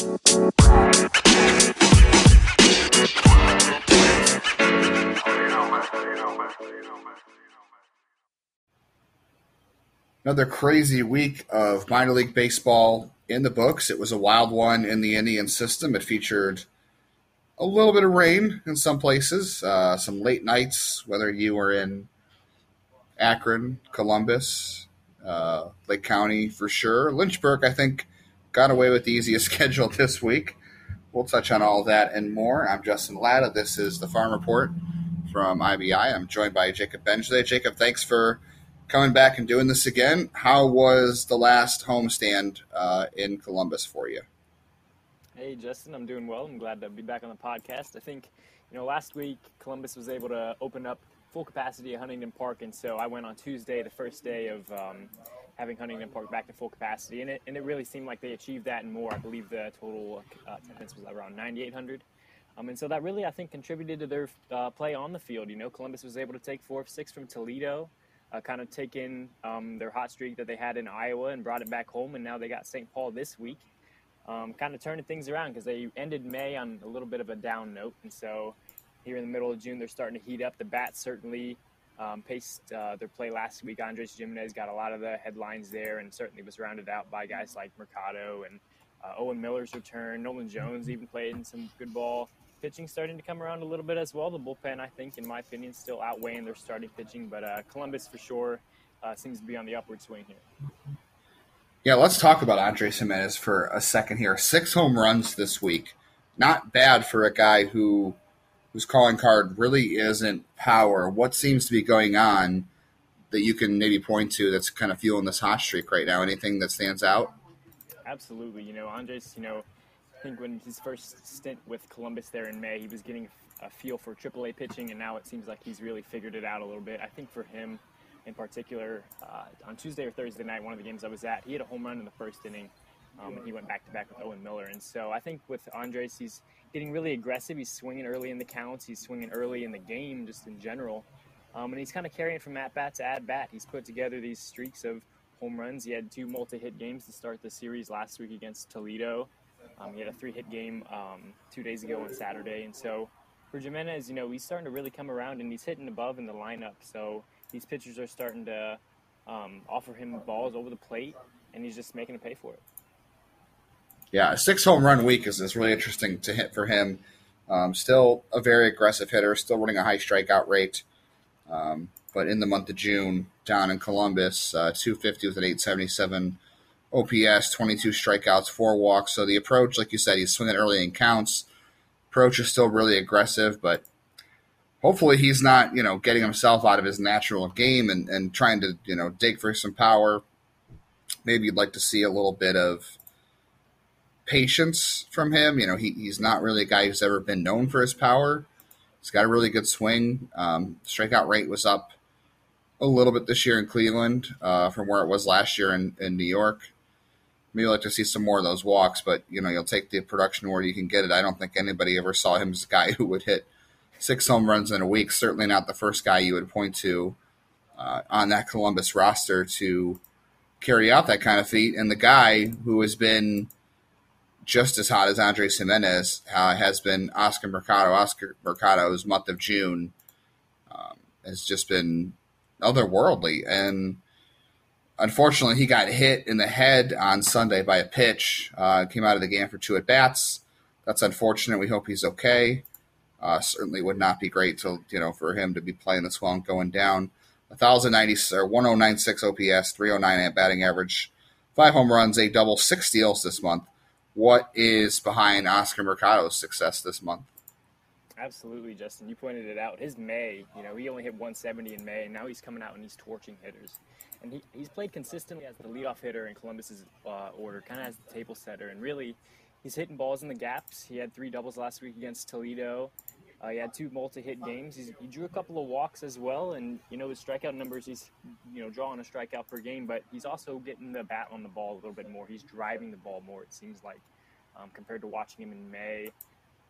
Another crazy week of minor league baseball in the books. It was a wild one in the Indian system. It featured a little bit of rain in some places, uh, some late nights, whether you were in Akron, Columbus, uh, Lake County for sure. Lynchburg, I think, got away with the easiest schedule this week. We'll touch on all that and more. I'm Justin Latta. This is the Farm Report from IBI. I'm joined by Jacob Benj today. Jacob, thanks for coming back and doing this again. How was the last homestand uh, in Columbus for you? Hey, Justin, I'm doing well. I'm glad to be back on the podcast. I think, you know, last week Columbus was able to open up full capacity at Huntington Park, and so I went on Tuesday, the first day of um, having Huntington Park back to full capacity, and it, and it really seemed like they achieved that and more. I believe the total uh, attendance was around 9,800. Um, and so that really, I think, contributed to their uh, play on the field. You know, Columbus was able to take four of six from Toledo, uh, kind of taking um, their hot streak that they had in Iowa and brought it back home, and now they got St. Paul this week. Um, kind of turning things around because they ended May on a little bit of a down note, and so here in the middle of June they're starting to heat up. The bats certainly um, paced uh, their play last week. Andres Gimenez got a lot of the headlines there and certainly was rounded out by guys like Mercado and uh, Owen Miller's return. Nolan Jones even played in some good ball. Pitching starting to come around a little bit as well. The bullpen, I think, in my opinion, still outweighing their starting pitching, but uh, Columbus for sure uh, seems to be on the upward swing here. Yeah, let's talk about Andres Gimenez for a second here. Six home runs this week. Not bad for a guy who whose calling card really isn't power, what seems to be going on that you can maybe point to that's kind of fueling this hot streak right now? Anything that stands out? Absolutely. You know, Andres, you know, I think when his first stint with Columbus there in May, he was getting a feel for AAA pitching, and now it seems like he's really figured it out a little bit. I think for him in particular, uh, on Tuesday or Thursday night, one of the games I was at, he had a home run in the first inning, um, and he went back to back with Owen Miller. And so I think with Andres, he's getting really aggressive. He's swinging early in the counts. He's swinging early in the game, just in general. Um, and he's kind of carrying from at bat to at bat. He's put together these streaks of home runs. He had two multi-hit games to start the series last week against Toledo. Um, he had a three-hit game um, two days ago on Saturday. And so for Gimenez, you know, he's starting to really come around and he's hitting above in the lineup. So these pitchers are starting to um, offer him balls over the plate, and he's just making to pay for it yeah, six home run week is, is really interesting to hit for him. Um, still a very aggressive hitter, still running a high strikeout rate. Um, but in the month of June, down in Columbus, uh, 250 with an 877 OPS, 22 strikeouts, four walks. So the approach, like you said, he's swinging early in counts. Approach is still really aggressive, but hopefully he's not, you know, getting himself out of his natural game and, and trying to, you know, dig for some power. Maybe you'd like to see a little bit of patience from him. You know, he, he's not really a guy who's ever been known for his power. He's got a really good swing. Um, strikeout rate was up a little bit this year in Cleveland uh, from where it was last year in, in New York. Maybe like to see some more of those walks, but you know you'll take the production where you can get it. I don't think anybody ever saw him as a guy who would hit six home runs in a week. Certainly not the first guy you would point to uh, on that Columbus roster to carry out that kind of feat. And the guy who has been just as hot as Andres Gimenez uh, has been Oscar Mercado. Oscar Mercado's month of June um, has just been otherworldly. And unfortunately, he got hit in the head on Sunday by a pitch. Uh, came out of the game for two at bats. That's unfortunate. We hope he's okay. Uh, certainly would not be great to you know for him to be playing this well and going down. 1,090 or 1096 OPS, 309 batting average, five home runs, a double, six steals this month what is behind Oscar Mercado's success this month. Absolutely, Justin. You pointed it out. His May, you know, he only hit 170 in May, and now he's coming out and he's torching hitters. And he, he's played consistently as the leadoff hitter in Columbus's uh, order, kind of as the table setter. And really, he's hitting balls in the gaps. He had three doubles last week against Toledo. Uh, he had two multi-hit games. He's, he drew a couple of walks as well, and you know his strikeout numbers. He's you know drawing a strikeout per game, but he's also getting the bat on the ball a little bit more. He's driving the ball more. It seems like um, compared to watching him in May,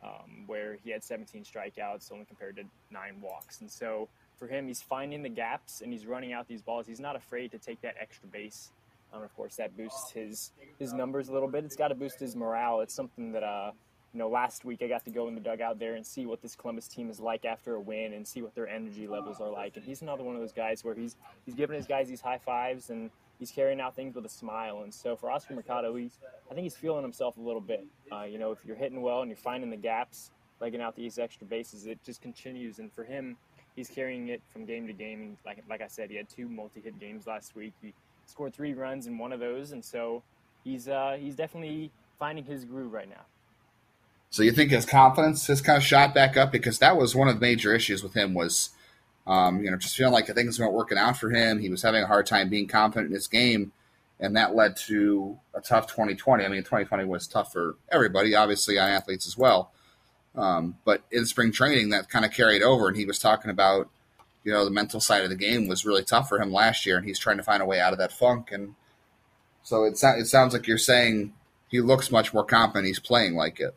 um, where he had 17 strikeouts, only compared to nine walks. And so for him, he's finding the gaps and he's running out these balls. He's not afraid to take that extra base Um, of course, that boosts his his numbers a little bit. It's got to boost his morale. It's something that uh, you know, last week I got to go in the dugout there and see what this Columbus team is like after a win and see what their energy levels are like. And he's another one of those guys where he's he's giving his guys these high fives and he's carrying out things with a smile. And so for Oscar Mercado, he's I think he's feeling himself a little bit. Uh, you know, if you're hitting well and you're finding the gaps, legging out these extra bases, it just continues. And for him, he's carrying it from game to game. And like like I said, he had two multi-hit games last week. He scored three runs in one of those, and so he's uh, he's definitely finding his groove right now. So you think his confidence has kind of shot back up because that was one of the major issues with him was, um, you know, just feeling like things weren't working out for him. He was having a hard time being confident in his game, and that led to a tough 2020. I mean, 2020 was tough for everybody, obviously on athletes as well. Um, but in spring training, that kind of carried over, and he was talking about, you know, the mental side of the game was really tough for him last year, and he's trying to find a way out of that funk. And so it, it sounds like you're saying he looks much more confident. He's playing like it.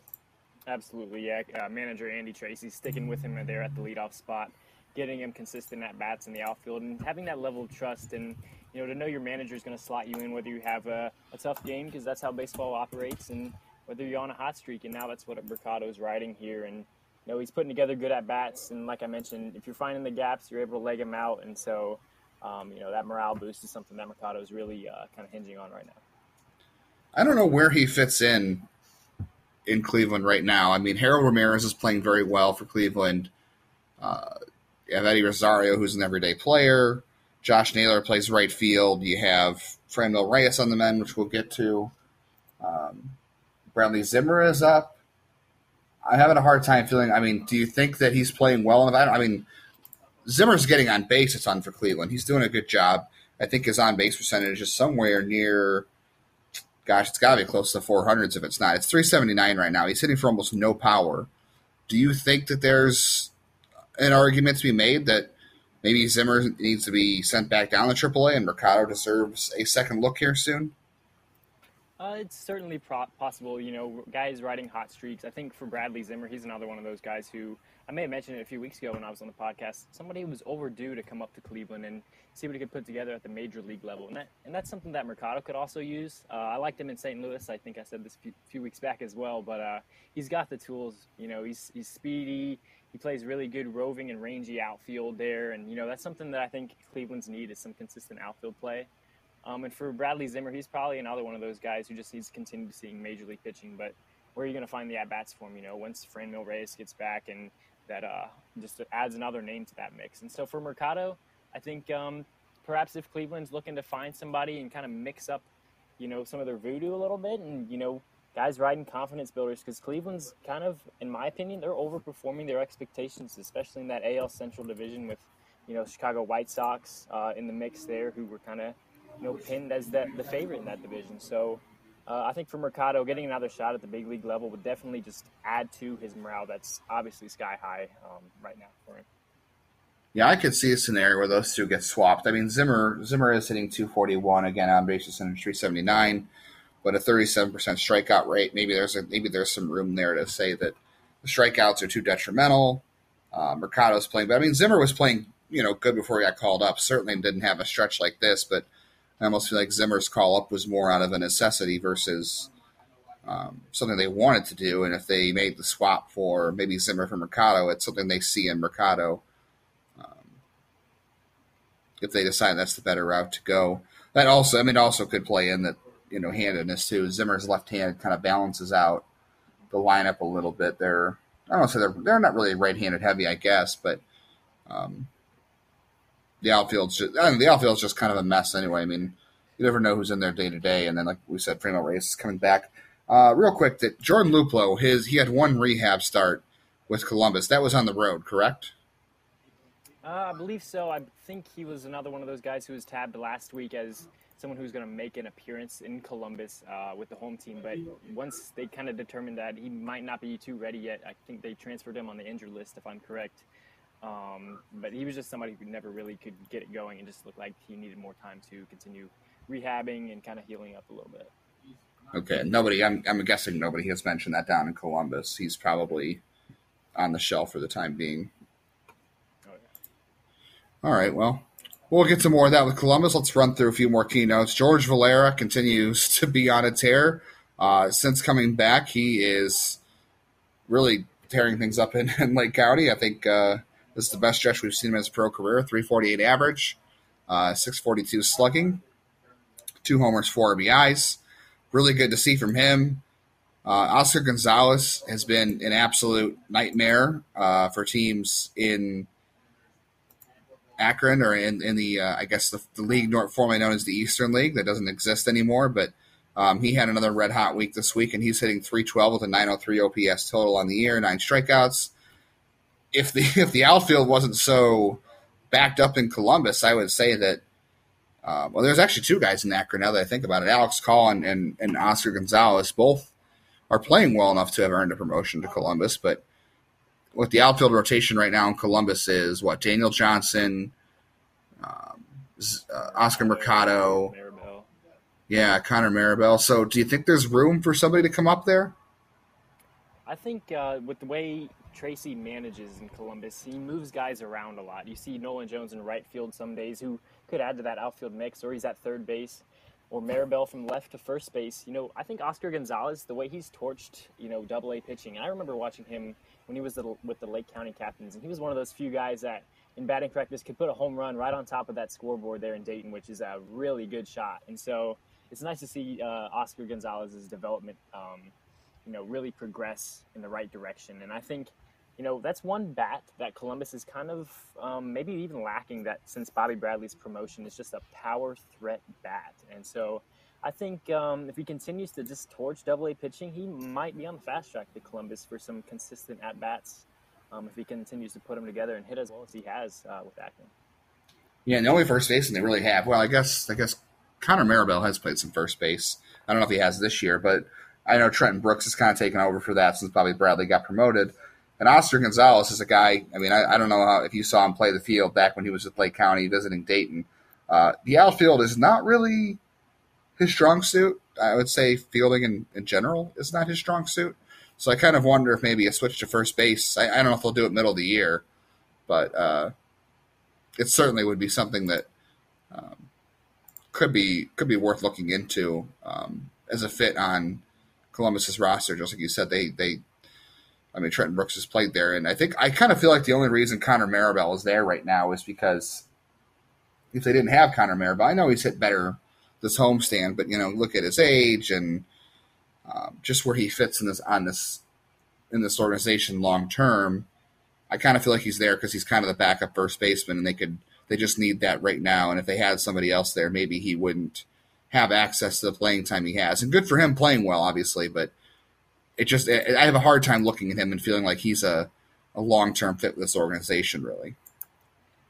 Absolutely, yeah. Uh, manager Andy Tracy sticking with him there at the leadoff spot, getting him consistent at bats in the outfield, and having that level of trust and you know to know your manager is going to slot you in whether you have a, a tough game because that's how baseball operates, and whether you're on a hot streak. And now that's what Mercado is riding here, and you know he's putting together good at bats. And like I mentioned, if you're finding the gaps, you're able to leg him out, and so um, you know that morale boost is something that Mercado is really uh, kind of hinging on right now. I don't know where he fits in in Cleveland right now. I mean, Harold Ramirez is playing very well for Cleveland. Uh, you have Eddie Rosario, who's an everyday player. Josh Naylor plays right field. You have Franmil Reyes on the men, which we'll get to. Um, Bradley Zimmer is up. I'm having a hard time feeling. I mean, do you think that he's playing well enough? I, I mean, Zimmer's getting on base a ton for Cleveland. He's doing a good job. I think his on base percentage is somewhere near gosh, it's got to be close to 400s if it's not. It's 379 right now. He's hitting for almost no power. Do you think that there's an argument to be made that maybe Zimmer needs to be sent back down to AAA and Mercado deserves a second look here soon? Uh, it's certainly pro- possible. You know, guys riding hot streaks. I think for Bradley Zimmer, he's another one of those guys who I may have mentioned it a few weeks ago when I was on the podcast. Somebody was overdue to come up to Cleveland and see what he could put together at the major league level, and that and that's something that Mercado could also use. Uh, I liked him in St. Louis. I think I said this a few, few weeks back as well. But uh, he's got the tools. You know, he's he's speedy. He plays really good roving and rangy outfield there, and you know that's something that I think Cleveland's need is some consistent outfield play. Um, and for Bradley Zimmer, he's probably another one of those guys who just needs to continue to seeing major league pitching. But where are you going to find the at bats for him? You know, once Franmil Reyes gets back and that uh, just adds another name to that mix. And so for Mercado, I think um, perhaps if Cleveland's looking to find somebody and kind of mix up, you know, some of their voodoo a little bit, and you know, guys riding confidence builders, because Cleveland's kind of, in my opinion, they're overperforming their expectations, especially in that AL Central division with, you know, Chicago White Sox uh, in the mix there, who were kind of, you know, pinned as the, the favorite in that division. So uh, I think for Mercado, getting another shot at the big league level would definitely just add to his morale. That's obviously sky high um, right now for him. Yeah, I could see a scenario where those two get swapped. I mean, Zimmer Zimmer is hitting 241 again on bases and 379, but a 37% strikeout rate. Maybe there's a maybe there's some room there to say that the strikeouts are too detrimental. Uh, Mercado's playing, but I mean Zimmer was playing you know good before he got called up. Certainly didn't have a stretch like this, but I almost feel like Zimmer's call up was more out of a necessity versus um, something they wanted to do. And if they made the swap for maybe Zimmer for Mercado, it's something they see in Mercado. Um, if they decide that's the better route to go, that also, I mean, also could play in that you know handedness too. Zimmer's left hand kind of balances out the lineup a little bit. They're I don't say they're they're not really right handed heavy, I guess, but um, the outfield's just I mean, the outfield's just kind of a mess anyway. I mean, you never know who's in there day to day, and then like we said, Franmil Reyes is coming back. Uh, real quick, that Jordan Luplow, his he had one rehab start with Columbus. That was on the road, correct? Uh, I believe so. I think he was another one of those guys who was tabbed last week as someone who's going to make an appearance in Columbus uh, with the home team. But once they kind of determined that he might not be too ready yet, I think they transferred him on the injured list, if I'm correct. Um, but he was just somebody who never really could get it going and just looked like he needed more time to continue rehabbing and kind of healing up a little bit. Okay, nobody. I'm, I'm guessing nobody has mentioned that down in Columbus. He's probably on the shelf for the time being. Oh, yeah. All right. Well, We'll get to more of that with Columbus. Let's run through a few more keynotes. George Valera continues to be on a tear. Uh, since coming back, he is really tearing things up in, in Lake County. I think uh, this is the best stretch we've seen in his pro career 348 average, uh, 642 slugging, two homers, four RBIs. Really good to see from him. Uh, Oscar Gonzalez has been an absolute nightmare uh, for teams in Akron or in, in the, uh, I guess, the, the league formerly known as the Eastern League that doesn't exist anymore. But um, he had another red hot week this week, and he's hitting 312 with a 903 OPS total on the year, nine strikeouts. If the if the outfield wasn't so backed up in Columbus, I would say that. Uh, well, there's actually two guys in Akron now that I think about it. Alex Call and, and, Oscar Gonzalez both are playing well enough to have earned a promotion to Columbus. But what the outfield rotation right now in Columbus is what Daniel Johnson, um, uh, Oscar Mercado, yeah, Connor Marabell. So, do you think there's room for somebody to come up there? I think uh, with the way Tracy manages in Columbus, he moves guys around a lot. You see Nolan Jones in right field some days, who could add to that outfield mix, or he's at third base or Marabell from left to first base. You know, I think Oscar Gonzalez, the way he's torched, you know, double A pitching, I remember watching him when he was with the Lake County Captains, and he was one of those few guys that in batting practice could put a home run right on top of that scoreboard there in Dayton, which is a really good shot. And so it's nice to see uh, Oscar Gonzalez's development, um, you know, really progress in the right direction. And I think you know, that's one bat that Columbus is kind of um, maybe even lacking that since Bobby Bradley's promotion is just a power threat bat. And so I think um, if he continues to just torch double A pitching, he might be on the fast track to Columbus for some consistent at bats um, if he continues to put them together and hit as well as he has uh, with Akron. Yeah, the only first baseman they really have. Well, I guess I guess Connor Marabell has played some first base. I don't know if he has this year, but I know Trenton Brooks has kind of taken over for that since Bobby Bradley got promoted. And Oscar Gonzalez is a guy. I mean, I, I don't know how, if you saw him play the field back when he was with Lake County visiting Dayton. Uh, the outfield is not really his strong suit. I would say fielding in, in general is not his strong suit. So I kind of wonder if maybe a switch to first base. I, I don't know if they'll do it middle of the year, but uh, it certainly would be something that um, could be could be worth looking into um, as a fit on Columbus's roster. Just like you said, they they I mean, Trenton Brooks has played there, and I think I kind of feel like the only reason Connor Marabell is there right now is because if they didn't have Connor Marabell, I know he's hit better this homestand, but you know, look at his age and um, just where he fits in this on this in this organization long term. I kind of feel like he's there because he's kind of the backup first baseman, and they could they just need that right now. And if they had somebody else there, maybe he wouldn't have access to the playing time he has. And good for him playing well, obviously, but it just I have a hard time looking at him and feeling like he's a, a long term fit with this organization. Really.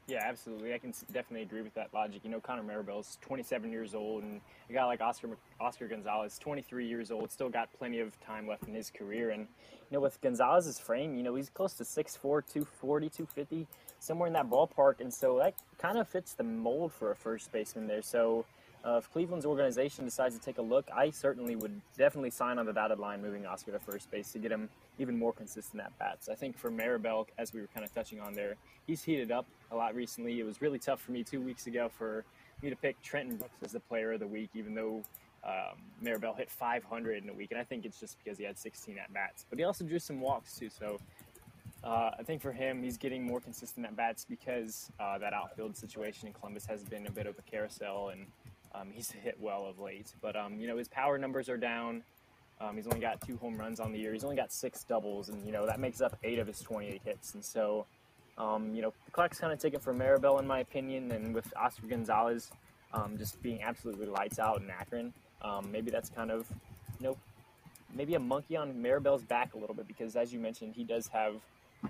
Yeah, absolutely. I can definitely agree with that logic. You know, Connor Marabell's 27 years old, and a guy like Oscar Oscar Gonzalez, 23 years old, still got plenty of time left in his career. And you know, with Gonzalez's frame, you know, he's close to 6'4", 240, 250, somewhere in that ballpark, and so that kind of fits the mold for a first baseman there. So uh, if Cleveland's organization decides to take a look, I certainly would definitely sign on the dotted line moving Oscar to first base to get him even more consistent at bats. I think for Marabell, as we were kind of touching on there, he's heated up a lot recently. It was really tough for me two weeks ago for me to pick Trenton Brooks as the player of the week, even though um, Marabell hit 500 in a week, and I think it's just because he had 16 at bats. But he also drew some walks too, so uh, I think for him, he's getting more consistent at bats because uh, that outfield situation in Columbus has been a bit of a carousel, and um, he's hit well of late, but um, you know his power numbers are down. Um, he's only got two home runs on the year. He's only got six doubles, and you know that makes up eight of his 28 hits. And so, um, you know, the clock's kind of taken for Marabell, in my opinion, and with Oscar Gonzalez um, just being absolutely lights out in Akron, um, maybe that's kind of, you know, maybe a monkey on Marabell's back a little bit because, as you mentioned, he does have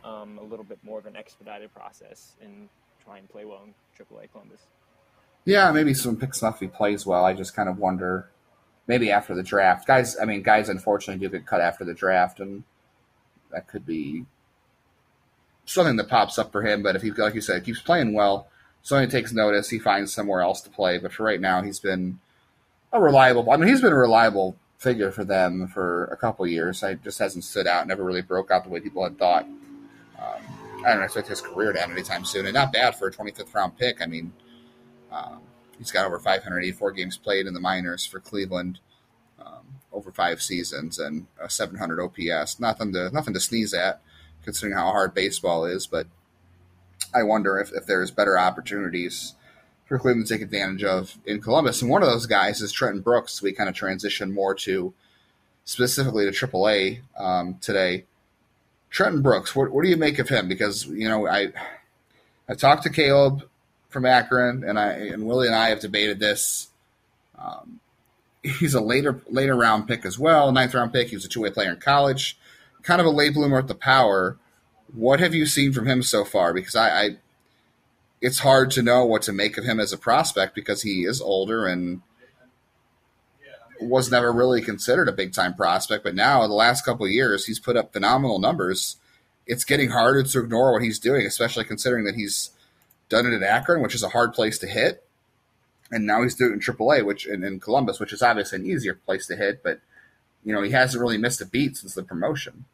a little bit more of an expedited process in trying to play well in AAA Columbus. Yeah, maybe some pick stuff he plays well. I just kind of wonder, maybe after the draft, guys. I mean, guys, unfortunately, do get cut after the draft, and that could be something that pops up for him. But if he, like you said, keeps playing well, somebody takes notice, he finds somewhere else to play. But for right now, he's been a reliable. I mean, he's been a reliable figure for them for a couple years. I just hasn't stood out, never really broke out the way people had thought. Um, I don't expect his career to end anytime soon, and not bad for a 25th round pick. I mean Um, he's got over 584 games played in the minors for Cleveland um, over five seasons and a 700 OPS. Nothing to nothing to sneeze at, considering how hard baseball is. But I wonder if, if there's better opportunities for Cleveland to take advantage of in Columbus. And one of those guys is Trenton Brooks. We kind of transition more to specifically to AAA um, today. Trenton Brooks, what, what do you make of him? Because you know, I I talked to Caleb from Akron, and I and Willie and I have debated this. Um, he's a later later round pick as well, ninth round pick. He was a two way player in college, kind of a late bloomer at the power. What have you seen from him so far? Because I, I it's hard to know what to make of him as a prospect because he is older and was never really considered a big time prospect. But now, the last couple of years, he's put up phenomenal numbers. It's getting harder to ignore what he's doing, especially considering that he's done it at Akron, which is a hard place to hit, and now he's doing it in AAA, which in, in Columbus, which is obviously an easier place to hit. But you know, he hasn't really missed a beat since the promotion.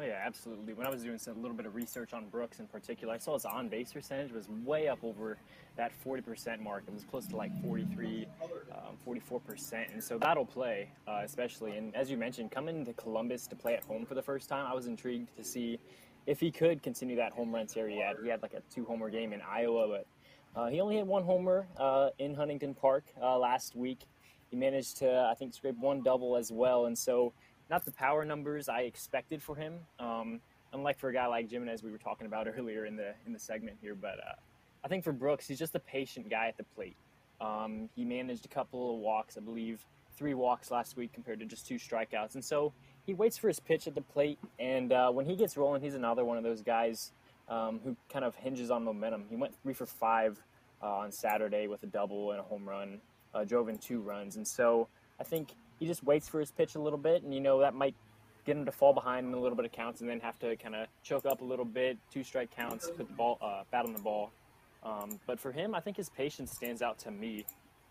Oh yeah, absolutely. When I was doing a little bit of research on Brooks in particular, I saw his on base percentage was way up over that 40% mark. It was close to like 43, um, 44%. And so that'll play, uh, especially. And as you mentioned, coming to Columbus to play at home for the first time, I was intrigued to see if he could continue that home run series he had. He had like a two homer game in Iowa, but uh, he only hit one homer uh, in Huntington Park uh, last week. He managed to, I think, scrape one double as well. And so not the power numbers I expected for him. Um, unlike for a guy like Gimenez, we were talking about earlier in the in the segment here. But uh, I think for Brooks, he's just a patient guy at the plate. Um, he managed a couple of walks, I believe, three walks last week compared to just two strikeouts, and so he waits for his pitch at the plate. And uh, when he gets rolling, he's another one of those guys um, who kind of hinges on momentum. He went three for five uh, on Saturday with a double and a home run, uh, drove in two runs, and so I think he just waits for his pitch a little bit, and you know that might get him to fall behind in a little bit of counts, and then have to kind of choke up a little bit, two strike counts, put the ball, uh, bat on the ball. Um, but for him, I think his patience stands out to me.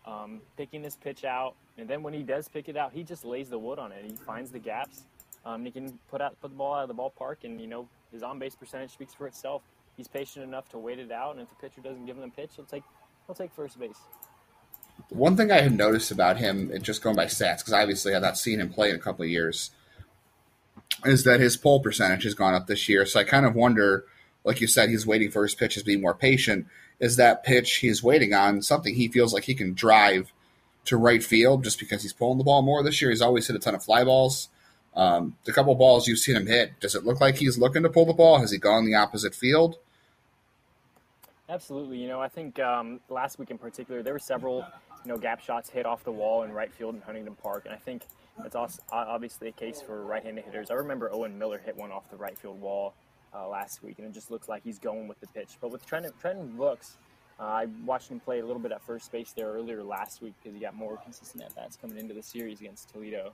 Um, picking his pitch out, and then when he does pick it out, he just lays the wood on it. He finds the gaps. Um, he can put out put the ball out of the ballpark, and you know his on base percentage speaks for itself. He's patient enough to wait it out, and if the pitcher doesn't give him the pitch, he'll take he'll take first base. One thing I had noticed about him, and just going by stats, because obviously I've not seen him play in a couple of years, is that his pull percentage has gone up this year. So I kind of wonder, like you said, he's waiting for his pitches, being more patient. Is that pitch he's waiting on something he feels like he can drive to right field just because he's pulling the ball more this year? He's always hit a ton of fly balls. Um, the couple balls you've seen him hit, does it look like he's looking to pull the ball? Has he gone the opposite field? Absolutely. You know, I think um, last week in particular, there were several you know, gap shots hit off the wall in right field in Huntington Park, and I think that's also obviously a case for right-handed hitters. I remember Owen Miller hit one off the right field wall uh, last week, and it just looks like he's going with the pitch. But with Trenton, Trenton Brooks, uh, I watched him play a little bit at first base there earlier last week because he got more consistent at bats coming into the series against Toledo.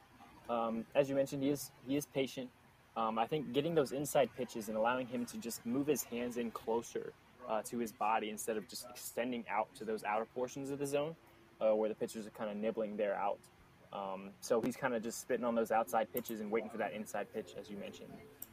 Um, as you mentioned, he is he is patient. Um, I think getting those inside pitches and allowing him to just move his hands in closer uh, to his body instead of just extending out to those outer portions of the zone uh, where the pitchers are kind of nibbling there out. Um, so he's kind of just spitting on those outside pitches and waiting for that inside pitch, as you mentioned,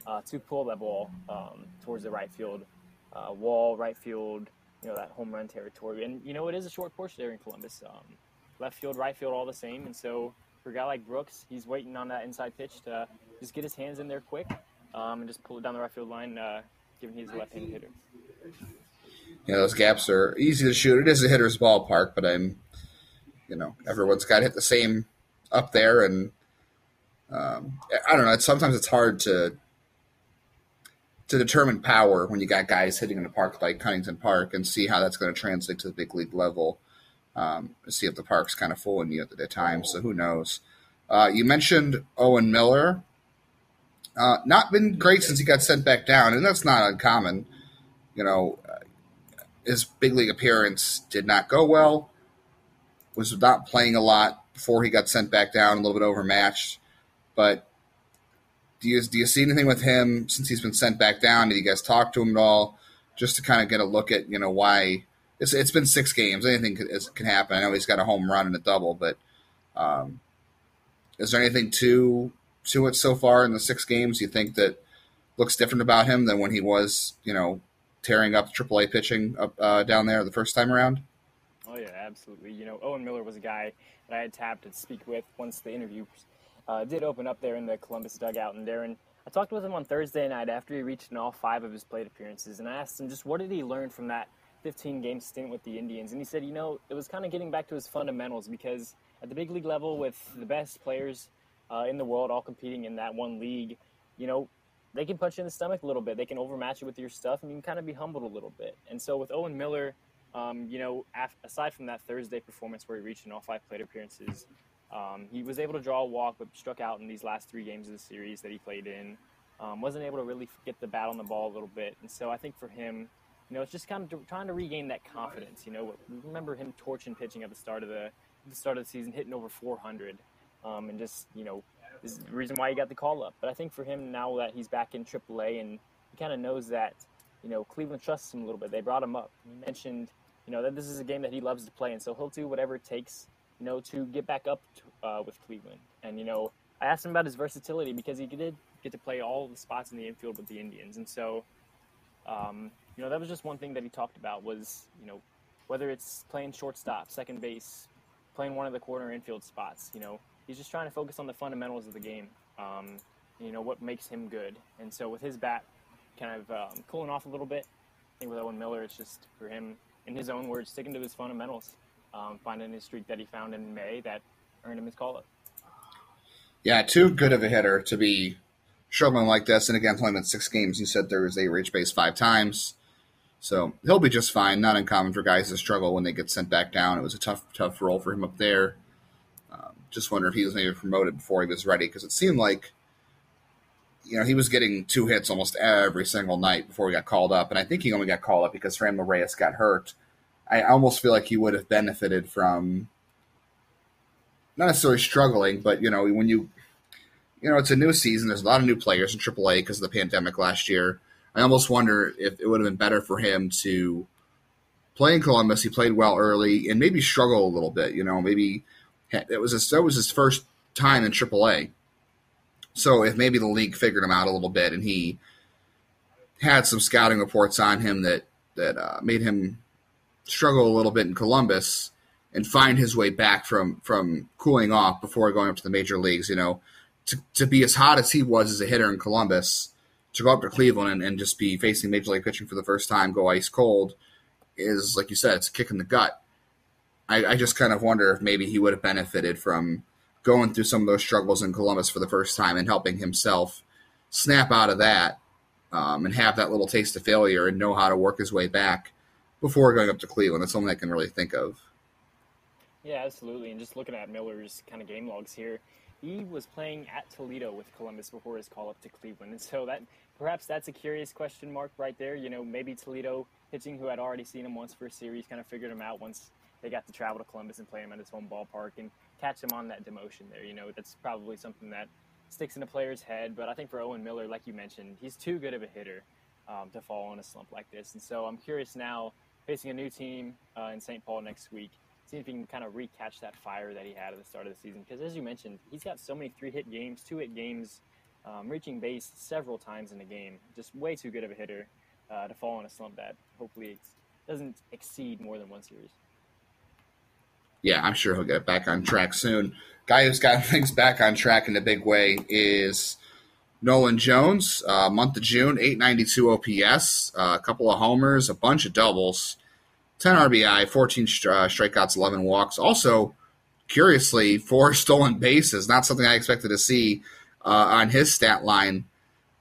uh, to pull ball um, towards the right field uh, wall, right field, you know, that home run territory. And, you know, it is a short porch there in Columbus. Um, left field, right field, all the same. And so for a guy like Brooks, he's waiting on that inside pitch to just get his hands in there quick um, and just pull it down the right field line, uh, given he's a left-handed hitter. You know, those gaps are easy to shoot. It is a hitter's ballpark, but I'm you know everyone's got to hit the same up there, and um, I don't know. It's, sometimes it's hard to to determine power when you got guys hitting in a park like Huntington Park and see how that's going to translate to the big league level. Um, see if the park's kind of full in you at the time. So who knows? Uh, you mentioned Owen Miller. Uh, not been great since he got sent back down, and that's not uncommon. You know, his big league appearance did not go well was not playing a lot before he got sent back down, a little bit overmatched. But do you do you see anything with him since he's been sent back down? Did you guys talk to him at all, just to kind of get a look at you know why it's it's been six games, anything can, can happen. I know he's got a home run and a double, but um, is there anything to to it so far in the six games you think that looks different about him than when he was you know tearing up AAA pitching up uh, down there the first time around? Oh yeah, absolutely. You know, Owen Miller was a guy that I had tapped to speak with once the interview uh, did open up there in the Columbus dugout. And Darren, I talked with him on Thursday night after he reached in all five of his plate appearances, and I asked him just what did he learn from that 15 game stint with the Indians. And he said, you know, it was kind of getting back to his fundamentals because at the big league level, with the best players uh, in the world all competing in that one league, you know, they can punch you in the stomach a little bit. They can overmatch you with your stuff, and you can kind of be humbled a little bit. And so with Owen Miller, um, you know, af- aside from that Thursday performance where he reached in all five plate appearances, um, he was able to draw a walk, but struck out in these last three games of the series that he played in. Um, wasn't able to really get the bat on the ball a little bit, and so I think for him, you know, it's just kind of trying to regain that confidence. You know, remember him torching pitching at the start of the, the start of the season, hitting over 400, um, and just you know, is the reason why he got the call up. But I think for him now that he's back in AAA and he kind of knows that, you know, Cleveland trusts him a little bit. They brought him up. He mentioned, you know, that this is a game that he loves to play, and so he'll do whatever it takes, you know, to get back up to, uh, with Cleveland. And you know, I asked him about his versatility because he did get to play all the spots in the infield with the Indians, and so. Um, you know, that was just one thing that he talked about was, you know, whether it's playing shortstop, second base, playing one of the corner infield spots, you know, he's just trying to focus on the fundamentals of the game. Um, you know, what makes him good. And so with his bat kind of um, cooling off a little bit, I think with Owen Miller, it's just for him, in his own words, sticking to his fundamentals, um, finding his streak that he found in May that earned him his call up. Yeah, too good of a hitter to be struggling like this. And again, playing in six games, you said there was a reach base five times. So he'll be just fine. Not uncommon for guys to struggle when they get sent back down. It was a tough, tough role for him up there. Um, just wonder if he was maybe promoted before he was ready because it seemed like, you know, he was getting two hits almost every single night before he got called up. And I think he only got called up because Franmil Reyes got hurt. I almost feel like he would have benefited from not necessarily struggling, but, you know, when you, you know, it's a new season. There's a lot of new players in AAA because of the pandemic last year I almost wonder if it would have been better for him to play in Columbus. He played well early and maybe struggle a little bit. You know, maybe it was his, that was his first time in AAA. So if maybe the league figured him out a little bit and he had some scouting reports on him that that uh, made him struggle a little bit in Columbus and find his way back from from cooling off before going up to the major leagues. You know, to to be as hot as he was as a hitter in Columbus to go up to Cleveland and, and just be facing major league pitching for the first time, go ice cold, is like you said, it's a kick in the gut. I, I just kind of wonder if maybe he would have benefited from going through some of those struggles in Columbus for the first time and helping himself snap out of that um, and have that little taste of failure and know how to work his way back before going up to Cleveland. That's something I can really think of. Yeah, absolutely. And just looking at Miller's kind of game logs here, he was playing at Toledo with Columbus before his call up to Cleveland. And so that perhaps that's a curious question mark right there. You know, maybe Toledo pitching who had already seen him once for a series kind of figured him out once they got to travel to Columbus and play him at his home ballpark and catch him on that demotion there. You know, that's probably something that sticks in a player's head. But I think for Owen Miller, like you mentioned, he's too good of a hitter um, to fall in a slump like this. And so I'm curious now, facing a new team uh, in St. Paul next week, see if he can kind of recatch that fire that he had at the start of the season. Because as you mentioned, he's got so many three-hit games, two-hit games, um, reaching base several times in a game. Just way too good of a hitter uh, to fall in a slump that hopefully doesn't exceed more than one series. Yeah, I'm sure he'll get back on track soon. Guy who's got things back on track in a big way is Nolan Jones. Uh, month of June, 892 OPS, uh, a couple of homers, a bunch of doubles. 10 RBI, 14 uh, strikeouts, 11 walks. Also, curiously, four stolen bases. Not something I expected to see uh, on his stat line.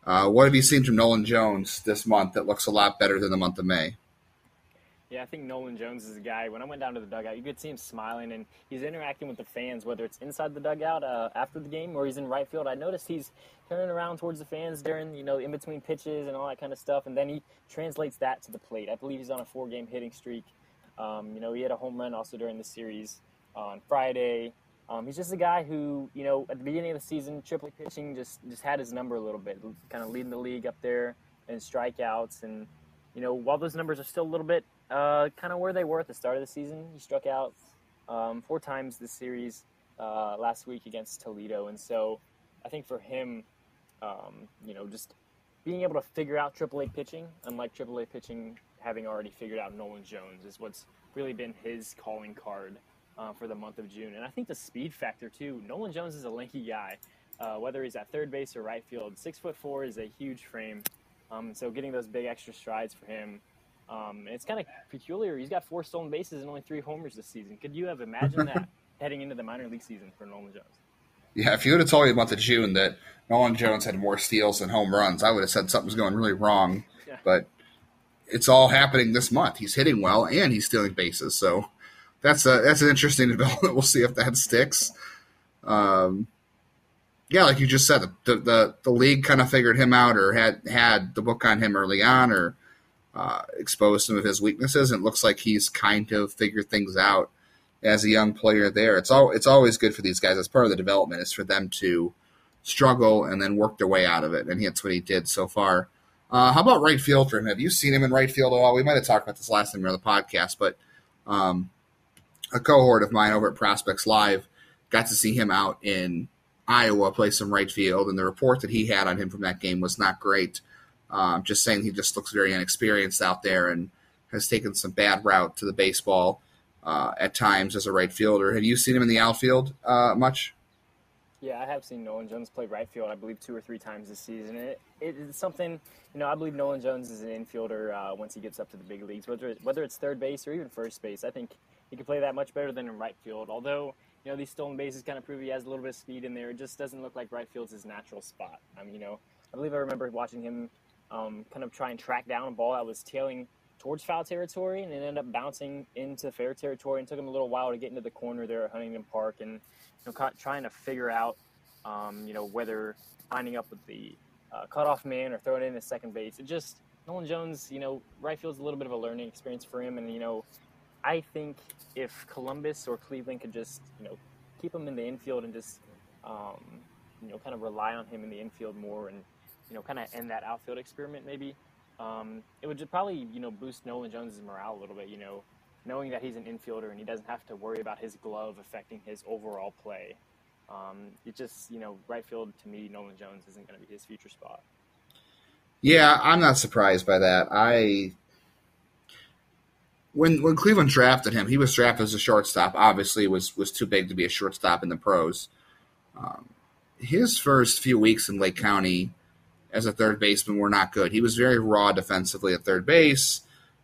Uh, what have you seen from Nolan Jones this month that looks a lot better than the month of May? Yeah, I think Nolan Jones is a guy. When I went down to the dugout, you could see him smiling and he's interacting with the fans, whether it's inside the dugout uh, after the game or he's in right field. I noticed he's turning around towards the fans during, you know, in between pitches and all that kind of stuff, and then he translates that to the plate. I believe he's on a four-game hitting streak. Um, you know, he had a home run also during the series on Friday. Um, he's just a guy who, you know, at the beginning of the season, triple pitching just just had his number a little bit, kind of leading the league up there in strikeouts. And you know, while those numbers are still a little bit uh, kind of where they were at the start of the season. He struck out um, four times this series uh, last week against Toledo, and so I think for him, um, you know, just being able to figure out AAA pitching, unlike AAA pitching having already figured out Nolan Jones is what's really been his calling card uh, for the month of June. And I think the speed factor too. Nolan Jones is a lanky guy, uh, whether he's at third base or right field. Six foot four is a huge frame, um, so getting those big extra strides for him. Um, it's kind of peculiar. He's got four stolen bases and only three homers this season. Could you have imagined that heading into the minor league season for Nolan Jones? Yeah, if you would have told me about the June that Nolan Jones had more steals than home runs, I would have said something's going really wrong. Yeah. But it's all happening this month. He's hitting well and he's stealing bases, so that's a that's an interesting development. We'll see if that sticks. Um, yeah, like you just said, the, the the league kind of figured him out or had had the book on him early on or uh, exposed some of his weaknesses. And it looks like he's kind of figured things out as a young player there. It's all it's always good for these guys as part of the development is for them to struggle and then work their way out of it. And that's what he did so far. Uh, how about right field for him? Have you seen him in right field at all? We might have talked about this last time we were on the podcast, but um, a cohort of mine over at Prospects Live got to see him out in Iowa play some right field, and the report that he had on him from that game was not great. Um, just saying he just looks very inexperienced out there and has taken some bad route to the baseball uh, at times as a right fielder. Have you seen him in the outfield uh, much? Yeah, I have seen Nolan Jones play right field. I believe two or three times this season. It, it is something, you know. I believe Nolan Jones is an infielder uh, once he gets up to the big leagues, whether whether it's third base or even first base. I think he can play that much better than in right field. Although you know these stolen bases kind of prove he has a little bit of speed in there. It just doesn't look like right field's his natural spot. I mean, you know, I believe I remember watching him um, kind of try and track down a ball that was tailing towards foul territory and ended up bouncing into fair territory and took him a little while to get into the corner there at Huntington Park and you know, trying to figure out, um, you know, whether lining up with the uh, cutoff man or throwing it in at second base. It just Nolan Jones, you know, right field's a little bit of a learning experience for him, and you know, I think if Columbus or Cleveland could just, you know, keep him in the infield and just, um, you know, kind of rely on him in the infield more and, you know, kind of end that outfield experiment maybe um, it would probably you know boost Nolan Jones's morale a little bit. You know, knowing that he's an infielder and he doesn't have to worry about his glove affecting his overall play. Um, it just you know right field to me, Nolan Jones isn't going to be his future spot. Yeah, I'm not surprised by that. I when when Cleveland drafted him, he was drafted as a shortstop. Obviously, was was too big to be a shortstop in the pros. Um, his first few weeks in Lake County, as a third baseman were not good. He was very raw defensively at third base,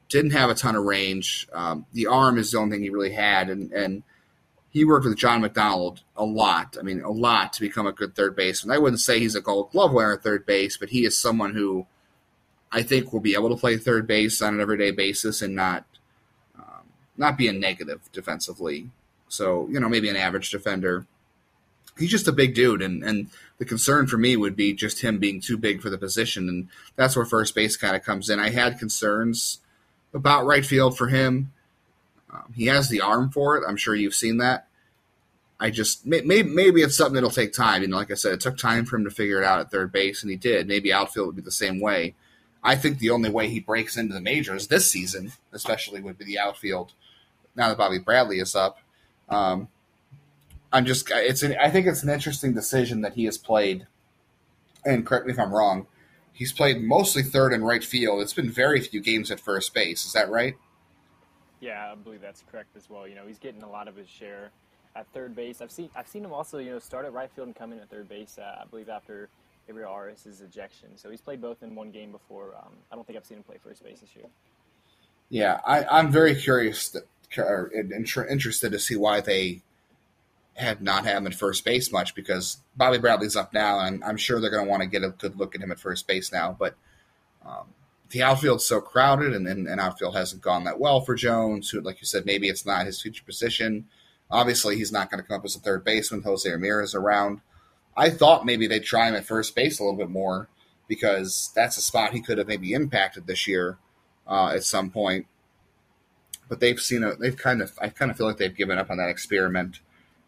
didn't have a ton of range. Um, the arm is the only thing he really had, and, and he worked with John McDonald a lot. I mean, a lot to become a good third baseman. I wouldn't say he's a Gold Glove winner at third base, but he is someone who I think will be able to play third base on an everyday basis and not um, not be a negative defensively. So you know, maybe an average defender he's just a big dude, and and the concern for me would be just him being too big for the position, and that's where first base kind of comes in. I had concerns about right field for him. Um, he has the arm for it. I'm sure you've seen that. I just maybe maybe it's something that'll take time. You know, like I said, it took time for him to figure it out at third base, and he did. Maybe outfield would be the same way. I think the only way he breaks into the majors this season, especially, would be the outfield. Now that Bobby Bradley is up, um, I'm just it's an, I think it's an interesting decision that he has played. And correct me if I'm wrong. He's played mostly third and right field. It's been very few games at first base. Is that right? Yeah, I believe that's correct as well. You know, he's getting a lot of his share at third base. I've seen I've seen him also, you know, start at right field and come in at third base. Uh, I believe after Gabriel Arias' ejection. So he's played both in one game before. Um, I don't think I've seen him play first base this year. Yeah, I, am very curious that, or interested to see why they had not had him at first base much because Bobby Bradley's up now, and I'm sure they're going to want to get a good look at him at first base now. But um, the outfield's so crowded, and, and, and, outfield hasn't gone that well for Jones, who, like you said, maybe it's not his future position. Obviously, he's not going to come up as a third baseman. Jose Ramirez around. I thought maybe they'd try him at first base a little bit more because that's a spot he could have maybe impacted this year uh, at some point. But they've seen a, they've kind of, I kind of feel like they've given up on that experiment